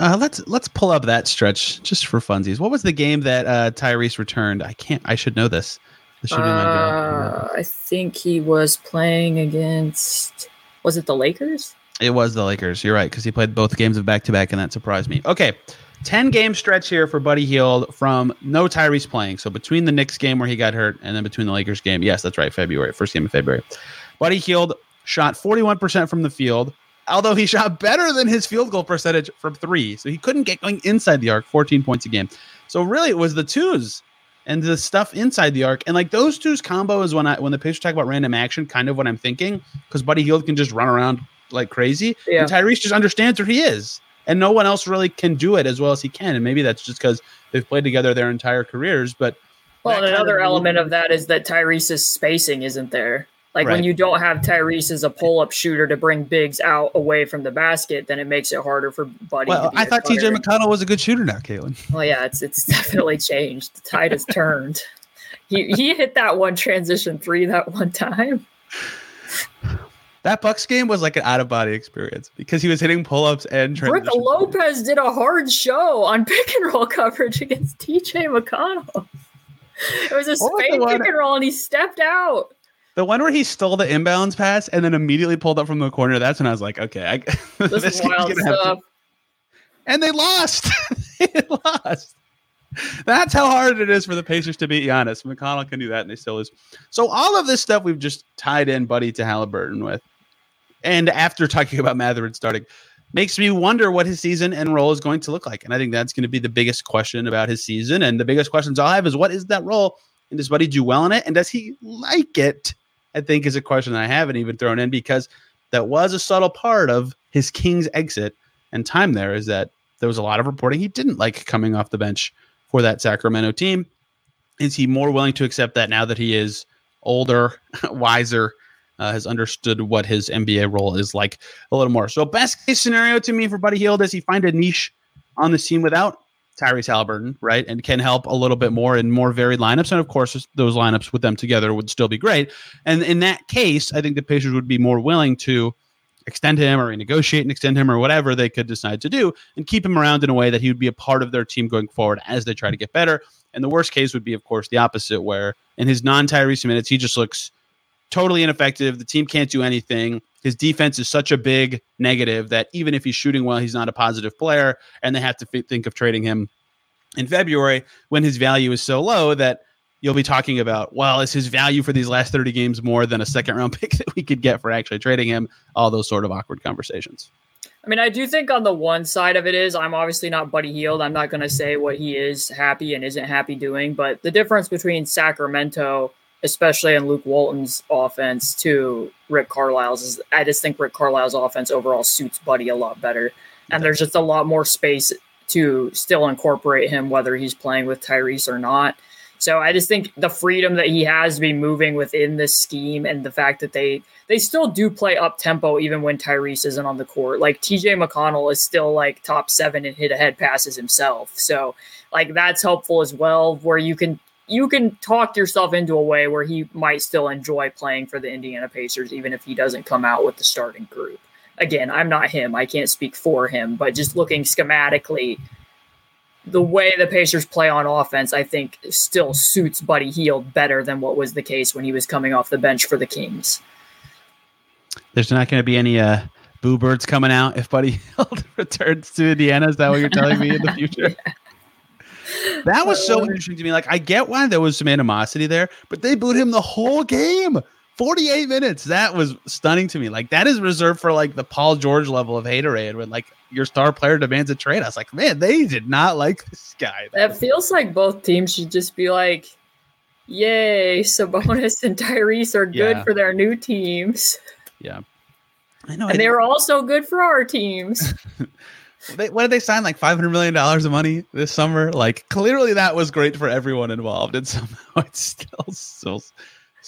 Uh, let's let's pull up that stretch just for funsies. What was the game that uh, Tyrese returned? I can't. I should know this. this should uh, I think he was playing against. Was it the Lakers? It was the Lakers. You're right because he played both games of back to back, and that surprised me. Okay, ten game stretch here for Buddy Hield from no Tyrese playing. So between the Knicks game where he got hurt, and then between the Lakers game, yes, that's right, February first game of February. Buddy Hield shot 41% from the field, although he shot better than his field goal percentage from three. So he couldn't get going inside the arc, 14 points a game. So really, it was the twos and the stuff inside the arc. And like those twos combo is when I when the Pacers talk about random action, kind of what I'm thinking, because Buddy Hield can just run around like crazy. Yeah. And Tyrese just understands where he is. And no one else really can do it as well as he can. And maybe that's just because they've played together their entire careers. But well, another element of that is that Tyrese's spacing isn't there. Like right. when you don't have Tyrese as a pull up shooter to bring bigs out away from the basket, then it makes it harder for Buddy. Well, I thought TJ McConnell was a good shooter now, Caitlin. Well, yeah, it's it's definitely changed. The tide has turned. he he hit that one transition three that one time. That Bucks game was like an out of body experience because he was hitting pull ups and Brook Lopez did a hard show on pick and roll coverage against TJ McConnell. It was a Spain pick and roll, and he stepped out. The one where he stole the inbounds pass and then immediately pulled up from the corner. That's when I was like, okay, I, this, this wild stuff. And they lost. they lost. That's how hard it is for the Pacers to beat Giannis. McConnell can do that, and they still lose. So all of this stuff we've just tied in Buddy to Haliburton with, and after talking about Mathurin starting, makes me wonder what his season and role is going to look like. And I think that's going to be the biggest question about his season. And the biggest questions I'll have is what is that role? And does Buddy do well in it? And does he like it? I think is a question I haven't even thrown in because that was a subtle part of his Kings exit and time there is that there was a lot of reporting he didn't like coming off the bench for that Sacramento team. Is he more willing to accept that now that he is older, wiser, uh, has understood what his NBA role is like a little more. So, best case scenario to me for Buddy Hield is he find a niche on the team without Tyrese Haliburton, right, and can help a little bit more in more varied lineups. And of course, those lineups with them together would still be great. And in that case, I think the Pacers would be more willing to extend him or renegotiate and extend him or whatever they could decide to do and keep him around in a way that he would be a part of their team going forward as they try to get better. And the worst case would be, of course, the opposite, where in his non Tyrese minutes, he just looks totally ineffective. The team can't do anything. His defense is such a big negative that even if he's shooting well, he's not a positive player. And they have to f- think of trading him in February when his value is so low that you'll be talking about, well, is his value for these last 30 games more than a second round pick that we could get for actually trading him? All those sort of awkward conversations. I mean, I do think on the one side of it is I'm obviously not Buddy Hield. I'm not going to say what he is happy and isn't happy doing, but the difference between Sacramento, especially in Luke Walton's offense, to Rick Carlisle's is I just think Rick Carlisle's offense overall suits Buddy a lot better. And there's just a lot more space to still incorporate him, whether he's playing with Tyrese or not. So I just think the freedom that he has to be moving within this scheme and the fact that they they still do play up tempo even when Tyrese isn't on the court. Like TJ McConnell is still like top seven and hit ahead passes himself. So like that's helpful as well, where you can you can talk yourself into a way where he might still enjoy playing for the Indiana Pacers, even if he doesn't come out with the starting group. Again, I'm not him. I can't speak for him, but just looking schematically, the way the Pacers play on offense, I think, still suits Buddy Hield better than what was the case when he was coming off the bench for the Kings. There's not going to be any uh, boo birds coming out if Buddy Hield returns to Indiana. Is that what you're telling me in the future? yeah. That was so uh, interesting to me. Like, I get why there was some animosity there, but they booed him the whole game. 48 minutes. That was stunning to me. Like that is reserved for like the Paul George level of haterade when like your star player demands a trade. I was like, man, they did not like this guy. That feels like both teams should just be like, yay, Sabonis and Tyrese are good yeah. for their new teams. Yeah. I know. And I they were also good for our teams. they, what did they sign? Like $500 million of money this summer? Like clearly that was great for everyone involved. And somehow it's still so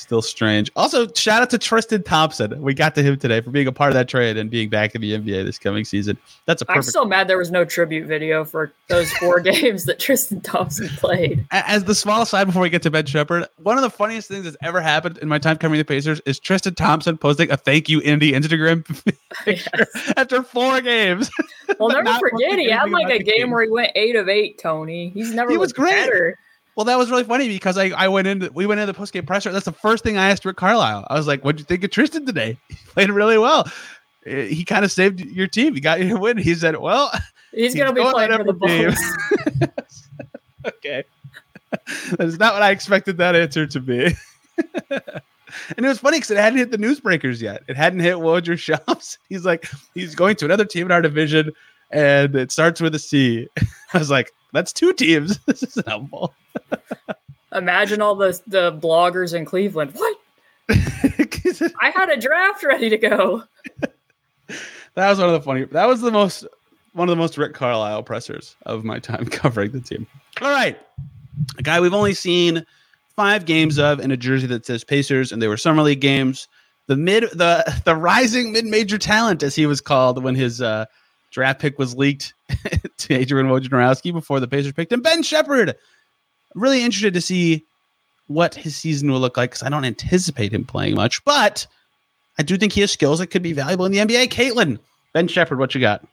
Still strange. Also, shout out to Tristan Thompson. We got to him today for being a part of that trade and being back in the NBA this coming season. That's a perfect. I'm still mad there was no tribute video for those four games that Tristan Thompson played. As the small side before we get to Ben Sheppard, one of the funniest things that's ever happened in my time covering the Pacers is Tristan Thompson posting a thank you Indy Instagram yes. after four games. Well, never forget he had like a game, game, where he went eight of eight. Tony, he's never. He was great. Better. Well, that was really funny because I, I went into we went into the postgame presser. That's the first thing I asked Rick Carlisle. I was like, "What'd you think of Tristan today? He played really well. Eh, he kind of saved your team. He got you a win." He said, "Well, he's, he's gonna be playing for the Bulls." okay, that's not what I expected that answer to be. and it was funny because it hadn't hit the newsbreakers yet. It hadn't hit Woj Shams. He's like, he's going to another team in our division, and it starts with a C. I was like, that's two teams. this isn't helpful. Imagine all the the bloggers in Cleveland. What? I had a draft ready to go. that was one of the funny. That was the most one of the most Rick Carlisle pressers of my time covering the team. All right, a guy we've only seen five games of in a jersey that says Pacers, and they were summer league games. The mid, the the rising mid major talent, as he was called when his uh, draft pick was leaked to Adrian Wojnarowski before the Pacers picked him. Ben Sheppard. Really interested to see what his season will look like because I don't anticipate him playing much, but I do think he has skills that could be valuable in the NBA. Caitlin, Ben Sheppard, what you got?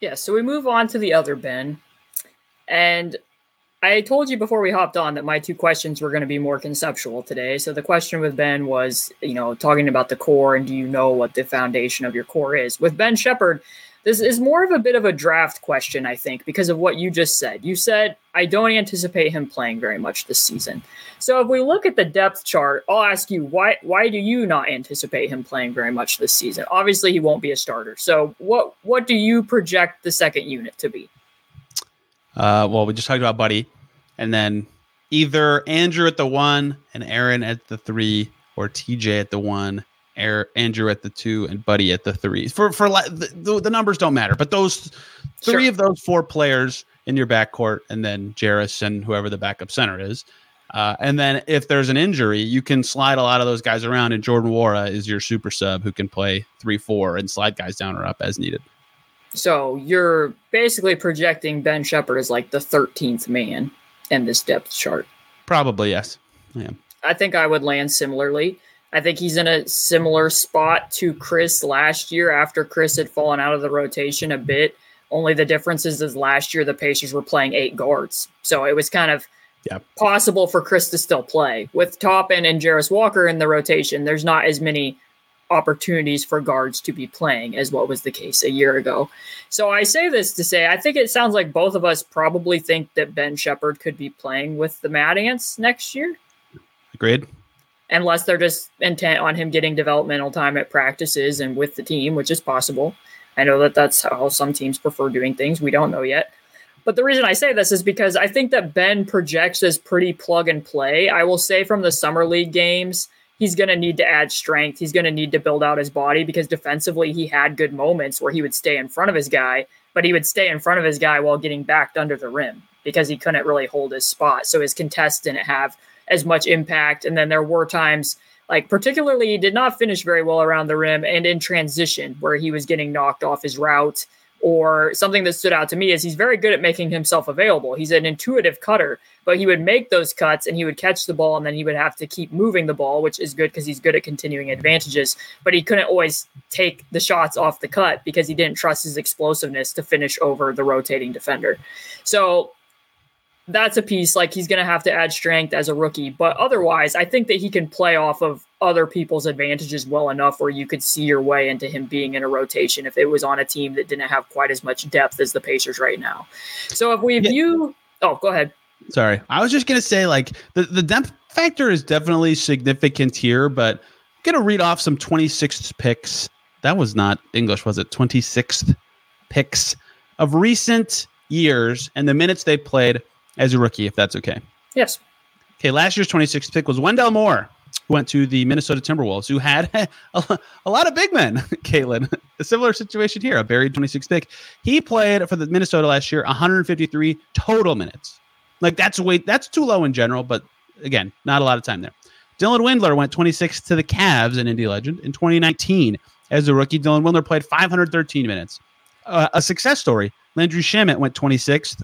Yeah, so we move on to the other Ben. And I told you before we hopped on that my two questions were going to be more conceptual today. So the question with Ben was, you know, talking about the core and do you know what the foundation of your core is? With Ben Sheppard, this is more of a bit of a draft question, I think, because of what you just said. You said, I don't anticipate him playing very much this season. So if we look at the depth chart, I'll ask you, why why do you not anticipate him playing very much this season? Obviously he won't be a starter. So what what do you project the second unit to be? Uh, well, we just talked about Buddy, and then either Andrew at the one and Aaron at the three, or TJ at the one Andrew at the two, and Buddy at the three. For for the, the numbers don't matter, but those three sure. of those four players in your backcourt, and then Jarace and whoever the backup center is. Uh, and then if there's an injury, you can slide a lot of those guys around, and Jordan Nwora is your super sub who can play three, four, and slide guys down or up as needed. So you're basically projecting Ben Sheppard as like the 13th man in this depth chart. Probably yes. Yeah. I think I would land similarly. I think he's in a similar spot to Chris last year after Chris had fallen out of the rotation a bit. Only the difference is, is last year the Pacers were playing eight guards. So it was kind of yeah. possible for Chris to still play. With Toppin and Jarace Walker in the rotation, there's not as many opportunities for guards to be playing as what was the case a year ago. So I say this to say I think it sounds like both of us probably think that Ben Sheppard could be playing with the Mad Ants next year. Agreed. Unless they're just intent on him getting developmental time at practices and with the team, which is possible. I know that that's how some teams prefer doing things. We don't know yet. But the reason I say this is because I think that Ben projects as pretty plug and play. I will say from the summer league games, he's going to need to add strength. He's going to need to build out his body because defensively, he had good moments where he would stay in front of his guy, but he would stay in front of his guy while getting backed under the rim because he couldn't really hold his spot. So his contest didn't have as much impact. And then there were times, like particularly, he did not finish very well around the rim and in transition where he was getting knocked off his route or something that stood out to me is he's very good at making himself available. He's an intuitive cutter, but he would make those cuts and he would catch the ball and then he would have to keep moving the ball, which is good because he's good at continuing advantages. But he couldn't always take the shots off the cut because he didn't trust his explosiveness to finish over the rotating defender. So that's a piece like he's going to have to add strength as a rookie. But otherwise, I think that he can play off of other people's advantages well enough where you could see your way into him being in a rotation if it was on a team that didn't have quite as much depth as the Pacers right now. So if we yeah. view, oh, go ahead. Sorry, I was just going to say like the the depth factor is definitely significant here, but I'm going to read off some 26th picks. That was not English, was it? 26th picks of recent years and the minutes they played as a rookie, if that's okay. Yes. Okay, last year's 26th pick was Wendell Moore, who went to the Minnesota Timberwolves, who had a, a lot of big men, Caitlin. A similar situation here, a buried 26th pick. He played for the Minnesota last year 153 total minutes. Like that's way that's too low in general, but again, not a lot of time there. Dylan Windler went 26 to the Cavs, an indie legend, in 2019 as a rookie. Dylan Windler played 513 minutes. Uh, a success story. Landry Shamet went 26th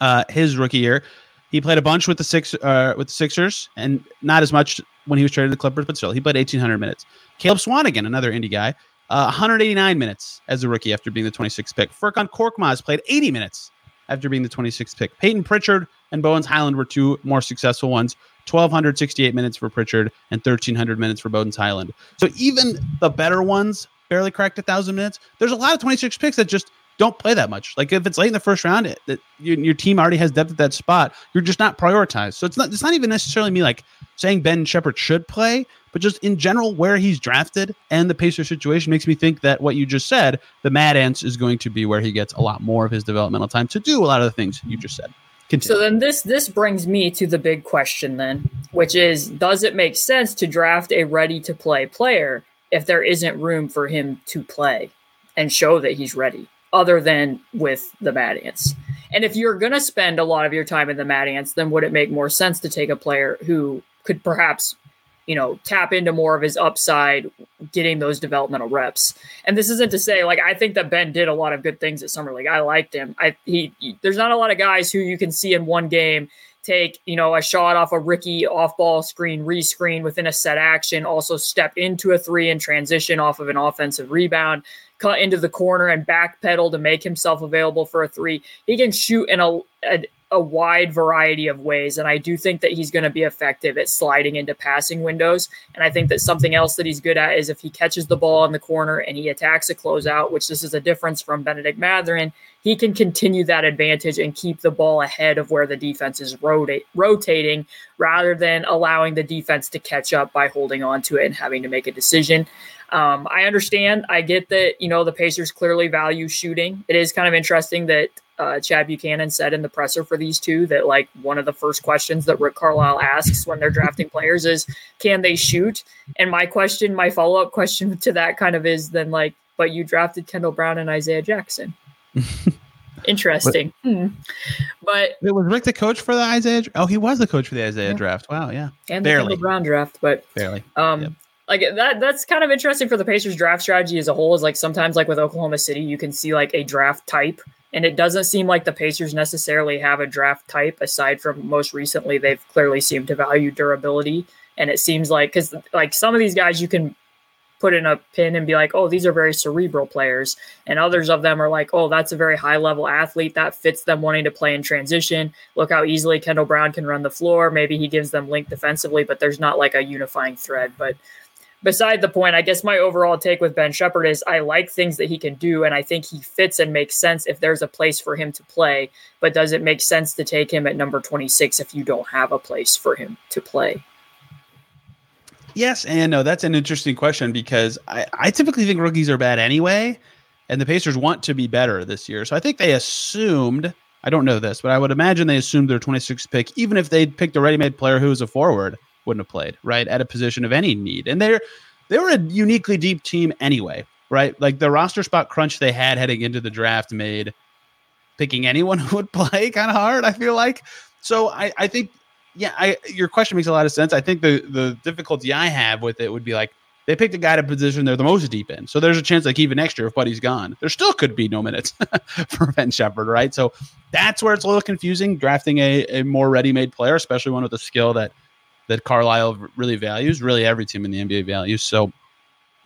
uh, his rookie year. He played a bunch with the six uh, with the Sixers, and not as much when he was traded to the Clippers, but still, he played 1,800 minutes. Caleb Swanigan, another indie guy, uh, 189 minutes as a rookie after being the 26th pick. Furkan Korkmaz played 80 minutes after being the 26th pick. Payton Pritchard and Bones Hyland were two more successful ones. 1,268 minutes for Pritchard and 1,300 minutes for Bones Hyland. So even the better ones barely cracked a thousand minutes. There's a lot of 26 picks that just don't play that much. Like if it's late in the first round, it, that your, your team already has depth at that spot, you're just not prioritized. So it's not it's not even necessarily me like saying Ben Sheppard should play, but just in general where he's drafted and the Pacer situation makes me think that what you just said, the Mad Ants is going to be where he gets a lot more of his developmental time to do a lot of the things you just said. Continue. So then this this brings me to the big question then, which is does it make sense to draft a ready to play player if there isn't room for him to play and show that he's ready? Other than with the Mad Ants. And if you're going to spend a lot of your time in the Mad Ants, then would it make more sense to take a player who could perhaps, you know, tap into more of his upside, getting those developmental reps? And this isn't to say like I think that Ben did a lot of good things at Summer League. I liked him. I he, he there's not a lot of guys who you can see in one game take, you know, a shot off a Ricky off ball screen, rescreen within a set action, also step into a three and transition off of an offensive rebound cut into the corner and backpedal to make himself available for a three. He can shoot in a, a, a wide variety of ways. And I do think that he's going to be effective at sliding into passing windows. And I think that something else that he's good at is if he catches the ball in the corner and he attacks a closeout, which this is a difference from Bennedict Mathurin, he can continue that advantage and keep the ball ahead of where the defense is rotate, rotating rather than allowing the defense to catch up by holding on to it and having to make a decision. Um, I understand. I get that, you know, the Pacers clearly value shooting. It is kind of interesting that uh, Chad Buchanan said in the presser for these two that, like, one of the first questions that Rick Carlisle asks when they're drafting players is, can they shoot? And my question, my follow up question to that kind of is then, like, but you drafted Kendall Brown and Isaiah Jackson. Interesting. But, hmm. but it was Rick the coach for the Isaiah. Oh, he was the coach for the Isaiah yeah. draft. Wow, yeah, and Barely. the Brown draft, but barely. Um, yep. Like that. That's kind of interesting for the Pacers draft strategy as a whole. Is like sometimes like with Oklahoma City, you can see like a draft type, and it doesn't seem like the Pacers necessarily have a draft type. Aside from most recently, they've clearly seemed to value durability, and it seems like because like some of these guys you can put in a pin and be like, oh, these are very cerebral players. And others of them are like, oh, that's a very high level athlete that fits them wanting to play in transition. Look how easily Kendall Brown can run the floor. Maybe he gives them link defensively, but there's not like a unifying thread. But beside the point, I guess my overall take with Ben Sheppard is I like things that he can do, and I think he fits and makes sense if there's a place for him to play. But does it make sense to take him at number 26 if you don't have a place for him to play? Yes and no. That's an interesting question because I, I typically think rookies are bad anyway, and the Pacers want to be better this year. So I think they assumed. I don't know this, but I would imagine they assumed their 26th pick, even if they'd picked a ready-made player who was a forward, wouldn't have played right at a position of any need. And they're they were a uniquely deep team anyway, right? Like the roster spot crunch they had heading into the draft made picking anyone who would play kind of hard. I feel like so. I I think yeah, I your question makes a lot of sense. I think the the difficulty I have with it would be like they picked a guy to position they're the most deep in. So there's a chance like even next year if Buddy's gone, there still could be no minutes for Ben Sheppard, right? So that's where it's a little confusing drafting a, a more ready-made player, especially one with a skill that that Carlisle really values, really every team in the NBA values. So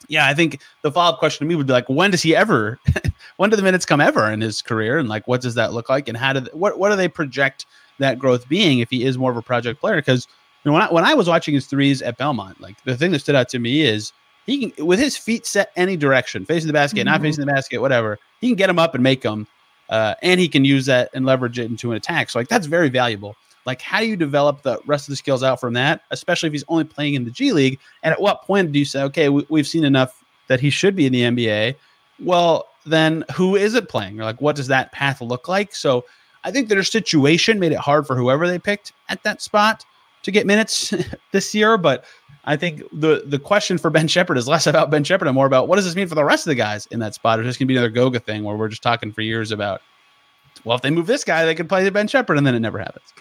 yeah, I think the follow-up question to me would be like, when does he ever when do the minutes come ever in his career? And like what does that look like? And how do they, what what do they project that growth being if he is more of a project player. Because you know, when I, when I was watching his threes at Belmont, like the thing that stood out to me is he can with his feet set any direction, facing the basket, mm-hmm. not facing the basket, whatever. He can get them up and make them, uh, and he can use that and leverage it into an attack. So like that's very valuable. Like how do you develop the rest of the skills out from that, especially if he's only playing in the G League? And at what point do you say, okay, we, we've seen enough that he should be in the NBA? Well, then who is it playing? Or like what does that path look like? So I think their situation made it hard for whoever they picked at that spot to get minutes this year. But I think the the question for Ben Sheppard is less about Ben Sheppard and more about what does this mean for the rest of the guys in that spot. Is this gonna be another Goga thing where we're just talking for years about well, if they move this guy, they could play Ben Sheppard, and then it never happens.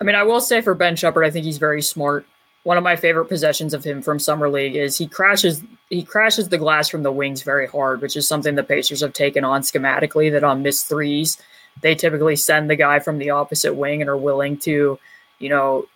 I mean, I will say for Ben Sheppard, I think he's very smart. One of my favorite possessions of him from summer league is he crashes he crashes the glass from the wings very hard, which is something the Pacers have taken on schematically. That on missed threes, they typically send the guy from the opposite wing and are willing to, you know,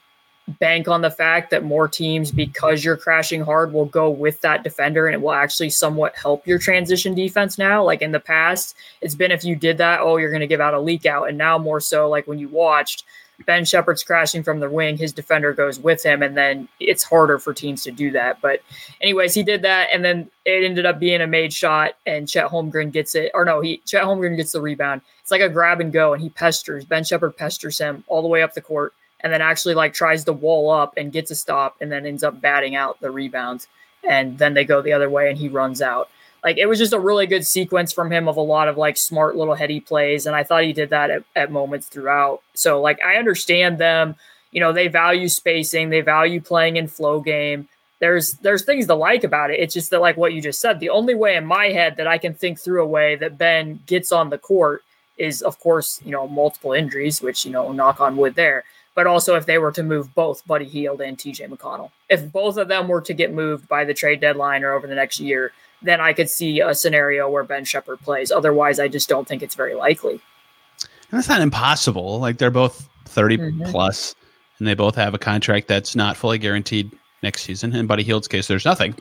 bank on the fact that more teams, because you're crashing hard, will go with that defender and it will actually somewhat help your transition defense now. Like in the past, it's been if you did that, oh, you're going to give out a leak out. And now more so, like when you watched, Ben Sheppard's crashing from the wing, his defender goes with him, and then it's harder for teams to do that. But, anyways, he did that, and then it ended up being a made shot, and Chet Holmgren gets it, or no, he Chet Holmgren gets the rebound. It's like a grab and go, and he pesters Ben Sheppard pesters him all the way up the court, and then actually like tries to wall up and gets a stop, and then ends up batting out the rebound, and then they go the other way, and he runs out like it was just a really good sequence from him of a lot of like smart little heady plays and i thought he did that at, at moments throughout. So like i understand them. You know they value spacing they value playing in flow game. There's there's things to like about it. It's just that like what you just said the only way in my head that i can think through a way that ben gets on the court is of course you know multiple injuries which you know knock on wood there but also if they were to move both buddy Hield and tj mcconnell. If both of them were to get moved by the trade deadline or over the next year then I could see a scenario where Ben Sheppard plays. Otherwise, I just don't think it's very likely. And that's not impossible. Like they're both 30 mm-hmm. plus, and they both have a contract that's not fully guaranteed next season. In Buddy Hield's case, there's nothing.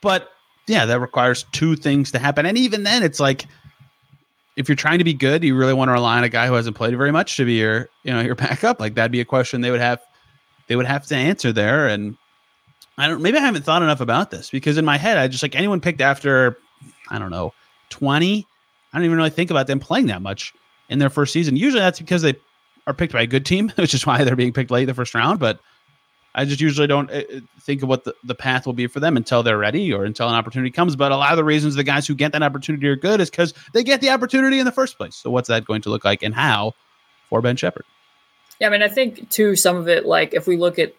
But yeah, that requires two things to happen. And even then, it's like if you're trying to be good, you really want to rely on a guy who hasn't played very much to be your, you know, your backup. Like that'd be a question they would have they would have to answer there. And I don't. Maybe I haven't thought enough about this because in my head, I just like anyone picked after, I don't know, twenty. I don't even really think about them playing that much in their first season. Usually, that's because they are picked by a good team, which is why they're being picked late the first round. But I just usually don't uh, uh, think of what the, the path will be for them until they're ready or until an opportunity comes. But a lot of the reasons the guys who get that opportunity are good is because they get the opportunity in the first place. So what's that going to look like and how for Ben Sheppard? Yeah, I mean, I think too some of it, like if we look at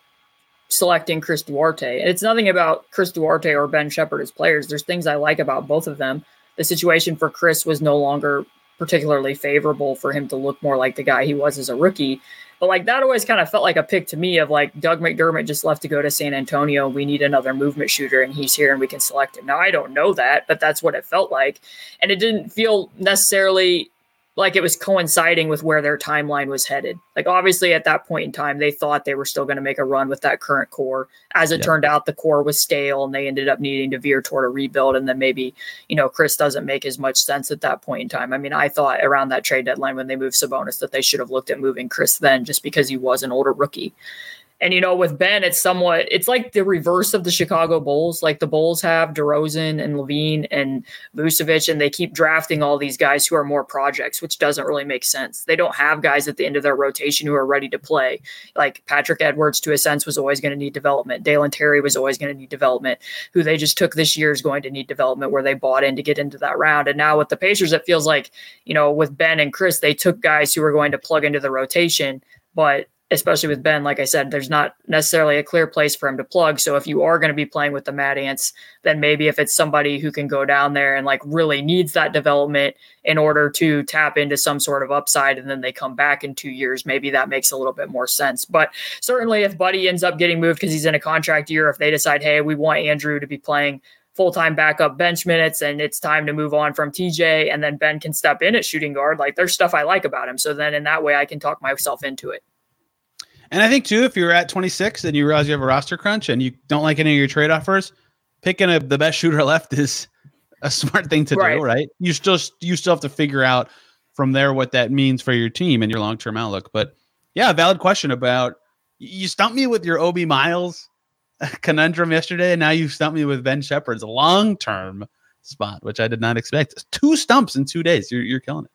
selecting Chris Duarte. And it's nothing about Chris Duarte or Ben Sheppard as players. There's things I like about both of them. The situation for Chris was no longer particularly favorable for him to look more like the guy he was as a rookie. But like that always kind of felt like a pick to me of like Doug McDermott just left to go to San Antonio. We need another movement shooter, and he's here, and we can select him. Now I don't know that, but that's what it felt like, and it didn't feel necessarily like it was coinciding with where their timeline was headed. Like obviously at that point in time, they thought they were still going to make a run with that current core. As it turned out, the core was stale and they ended up needing to veer toward a rebuild. And then maybe, you know, Chris doesn't make as much sense at that point in time. I mean, I thought around that trade deadline when they moved Sabonis that they should have looked at moving Chris then just because he was an older rookie. And you know, with Ben, it's somewhat it's like the reverse of the Chicago Bulls. Like the Bulls have DeRozan and LaVine and Vucevic, and they keep drafting all these guys who are more projects, which doesn't really make sense. They don't have guys at the end of their rotation who are ready to play. Like Patrick Edwards, to a sense, was always going to need development. Dalen Terry was always going to need development. Who they just took this year is going to need development, where they bought in to get into that round. And now with the Pacers, it feels like you know, with Ben and Chris, they took guys who were going to plug into the rotation, but especially with Ben, like I said, there's not necessarily a clear place for him to plug. So if you are going to be playing with the Mad Ants, then maybe if it's somebody who can go down there and like really needs that development in order to tap into some sort of upside and then they come back in two years, maybe that makes a little bit more sense. But certainly if Buddy ends up getting moved because he's in a contract year, if they decide, hey, we want Andrew to be playing full-time backup bench minutes and it's time to move on from TJ and then Ben can step in at shooting guard like there's stuff I like about him so then in that way I can talk myself into it. And I think too, if you're at 26 and you realize you have a roster crunch and you don't like any of your trade offers, picking a, the best shooter left is a smart thing to right. do, right? You still you still have to figure out from there what that means for your team and your long term outlook. But yeah, valid question about you stumped me with your Obi Miles conundrum yesterday, and now you stumped me with Ben Sheppard's long term spot, which I did not expect. Two stumps in two days. You're you're killing it.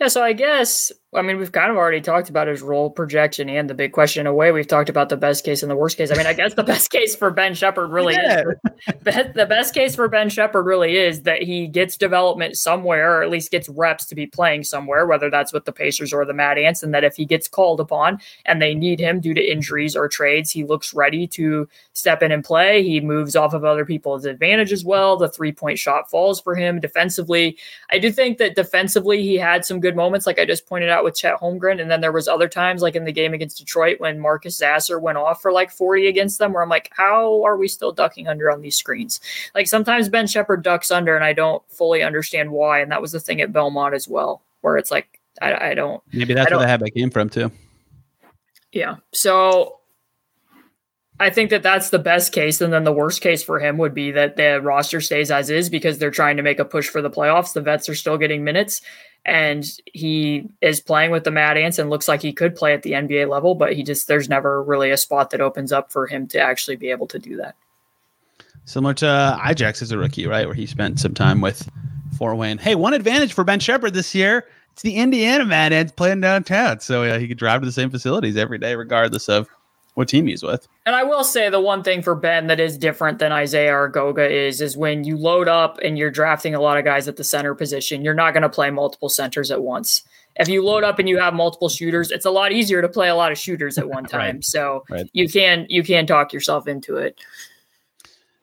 Yeah, so I guess I mean we've kind of already talked about his role projection and the big question in a way. We've talked about the best case and the worst case. I mean, I guess the best case for Ben Sheppard really yeah. is the best case for Ben Sheppard really is that he gets development somewhere, or at least gets reps to be playing somewhere, whether that's with the Pacers or the Mad Ants, and that if he gets called upon and they need him due to injuries or trades, he looks ready to step in and play. He moves off of other people's advantage as well. The three point shot falls for him defensively. I do think that defensively he had some good moments, like I just pointed out with Chet Holmgren. And then there was other times, like in the game against Detroit, when Marcus Sasser went off for like 40 against them, where I'm like, how are we still ducking under on these screens? Like sometimes Ben Sheppard ducks under, and I don't fully understand why. And that was the thing at Belmont as well, where it's like, I, I don't. Maybe that's where the habit came from too. Yeah. So I think that that's the best case. And then the worst case for him would be that the roster stays as is because they're trying to make a push for the playoffs. The vets are still getting minutes and he is playing with the Mad Ants and looks like he could play at the NBA level, but he just, there's never really a spot that opens up for him to actually be able to do that. Similar to uh, Ijax as a rookie, right? Where he spent some time with Fort Wayne. Hey, one advantage for Ben Sheppard this year. It's the Indiana Mad Ants playing downtown. So he could drive to the same facilities every day, regardless of what team he's with. And I will say the one thing for Ben that is different than Isaiah or Goga is is when you load up and you're drafting a lot of guys at the center position, you're not going to play multiple centers at once. If you load up and you have multiple shooters, it's a lot easier to play a lot of shooters at one time. right. So right. you can you can talk yourself into it.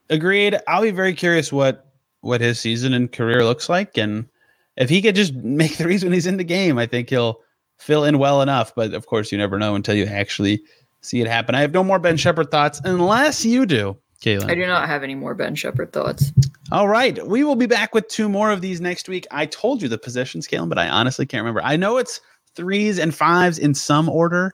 Agreed. I'll be very curious what what his season and career looks like, and if he could just make threes when he's in the game, I think he'll fill in well enough. But of course, you never know until you actually see it happen. I have no more Ben Sheppard thoughts unless you do, Caitlin. I do not have any more Ben Sheppard thoughts. All right. We will be back with two more of these next week. I told you the positions, Caitlin, but I honestly can't remember. I know it's threes and fives in some order,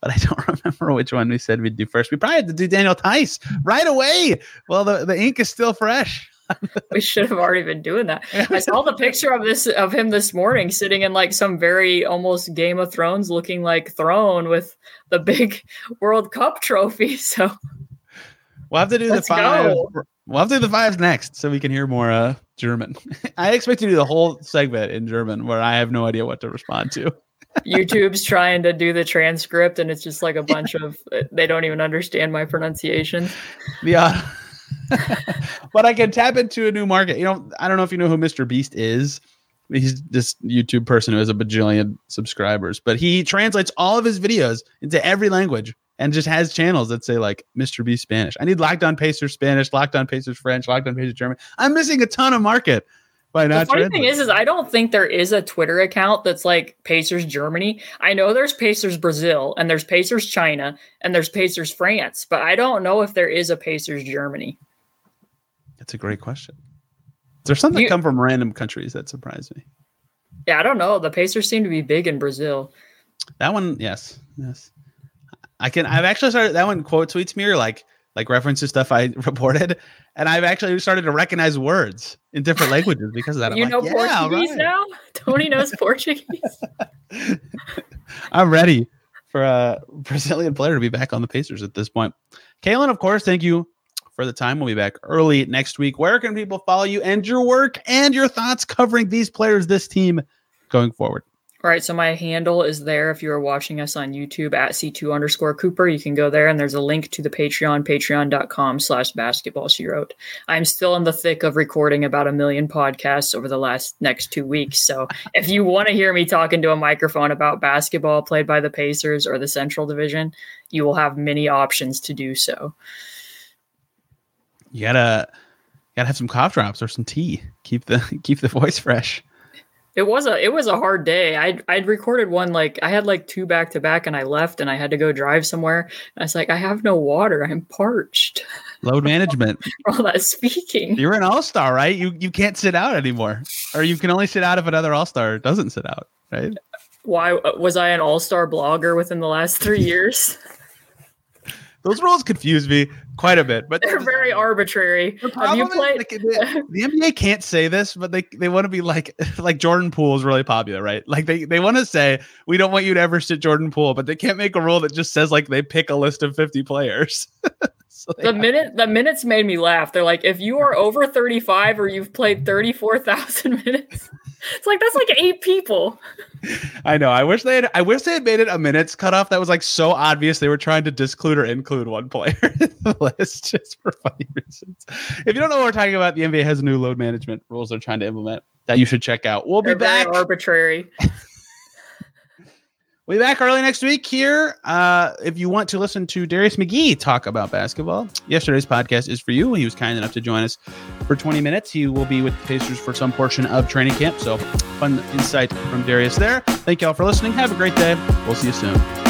but I don't remember which one we said we'd do first. We probably had to do Daniel Theis right away. Well, the, the ink is still fresh. we should have already been doing that. I saw the picture of this of him this morning sitting in like some very almost Game of Thrones looking like throne with the big World Cup trophy. So we'll have to do Let's the five. Go. We'll have to do the fives next so we can hear more uh, German. I expect to do the whole segment in German where I have no idea what to respond to. YouTube's trying to do the transcript and it's just like a bunch of they don't even understand my pronunciation. Yeah. but I can tap into a new market. You know, I don't know if you know who Mr. Beast is. He's this YouTube person who has a bajillion subscribers, but he translates all of his videos into every language and just has channels that say like Mr. Beast Spanish. I need Locked On Pacers Spanish, Locked On Pacers French, Locked On Pacers German. I'm missing a ton of market by not. The funny thing is, is I don't think there is a Twitter account that's like Pacers Germany. I know there's Pacers Brazil and there's Pacers China and there's Pacers France, but I don't know if there is a Pacers Germany. That's a great question. There's something you, come from random countries that surprised me. Yeah, I don't know. The Pacers seem to be big in Brazil. That one, yes, yes. I can. I've actually started that one. Quote tweets me or like like references stuff I reported, and I've actually started to recognize words in different languages because of that. I'm you like, know yeah, Portuguese right. now. Tony knows Portuguese. I'm ready for a Brazilian player to be back on the Pacers at this point. Caitlin, of course, thank you for the time. We'll be back early next week. Where can people follow you and your work and your thoughts covering these players, this team going forward? All right, so my handle is there. If you are watching us on YouTube at C2 underscore Cooper, you can go there and there's a link to the Patreon, patreon.com slash basketball she wrote. I'm still in the thick of recording about a million podcasts over the last next two weeks. So if you want to hear me talking to a microphone about basketball played by the Pacers or the Central Division, you will have many options to do so. You gotta gotta have some cough drops or some tea. Keep the keep the voice fresh. It was a it was a hard day. I I'd recorded one like I had like two back to back, and I left, and I had to go drive somewhere. And I was like, I have no water. I'm parched. Load management. all that speaking. You're an all star, right? You you can't sit out anymore, or you can only sit out if another all star doesn't sit out, right? Why uh, was I an all star blogger within the last three years? Those rules confuse me quite a bit, but they're very arbitrary. The Have you played? Like, the, the, NBA can't say this, but they they want to be like like Jordan Poole is really popular, right? Like they they want to say we don't want you to ever sit Jordan Poole, but they can't make a rule that just says like they pick a list of fifty players. so the minute the minutes made me laugh. They're like, if you are over thirty five or you've played thirty four thousand minutes, it's like that's like eight people. I know. I wish they had. I wish they had made it a minutes cutoff. That was like so obvious they were trying to disclude or include one player in the list just for funny reasons. If you don't know what we're talking about, the NBA has new load management rules they're trying to implement that you should check out. We'll They're be back. arbitrary. We'll be back early next week here. Uh, if you want to listen to Darius McGhee talk about basketball, yesterday's podcast is for you. He was kind enough to join us for 20 minutes. He will be with the Pacers for some portion of training camp. So, fun insight from Darius there. Thank you all for listening. Have a great day. We'll see you soon.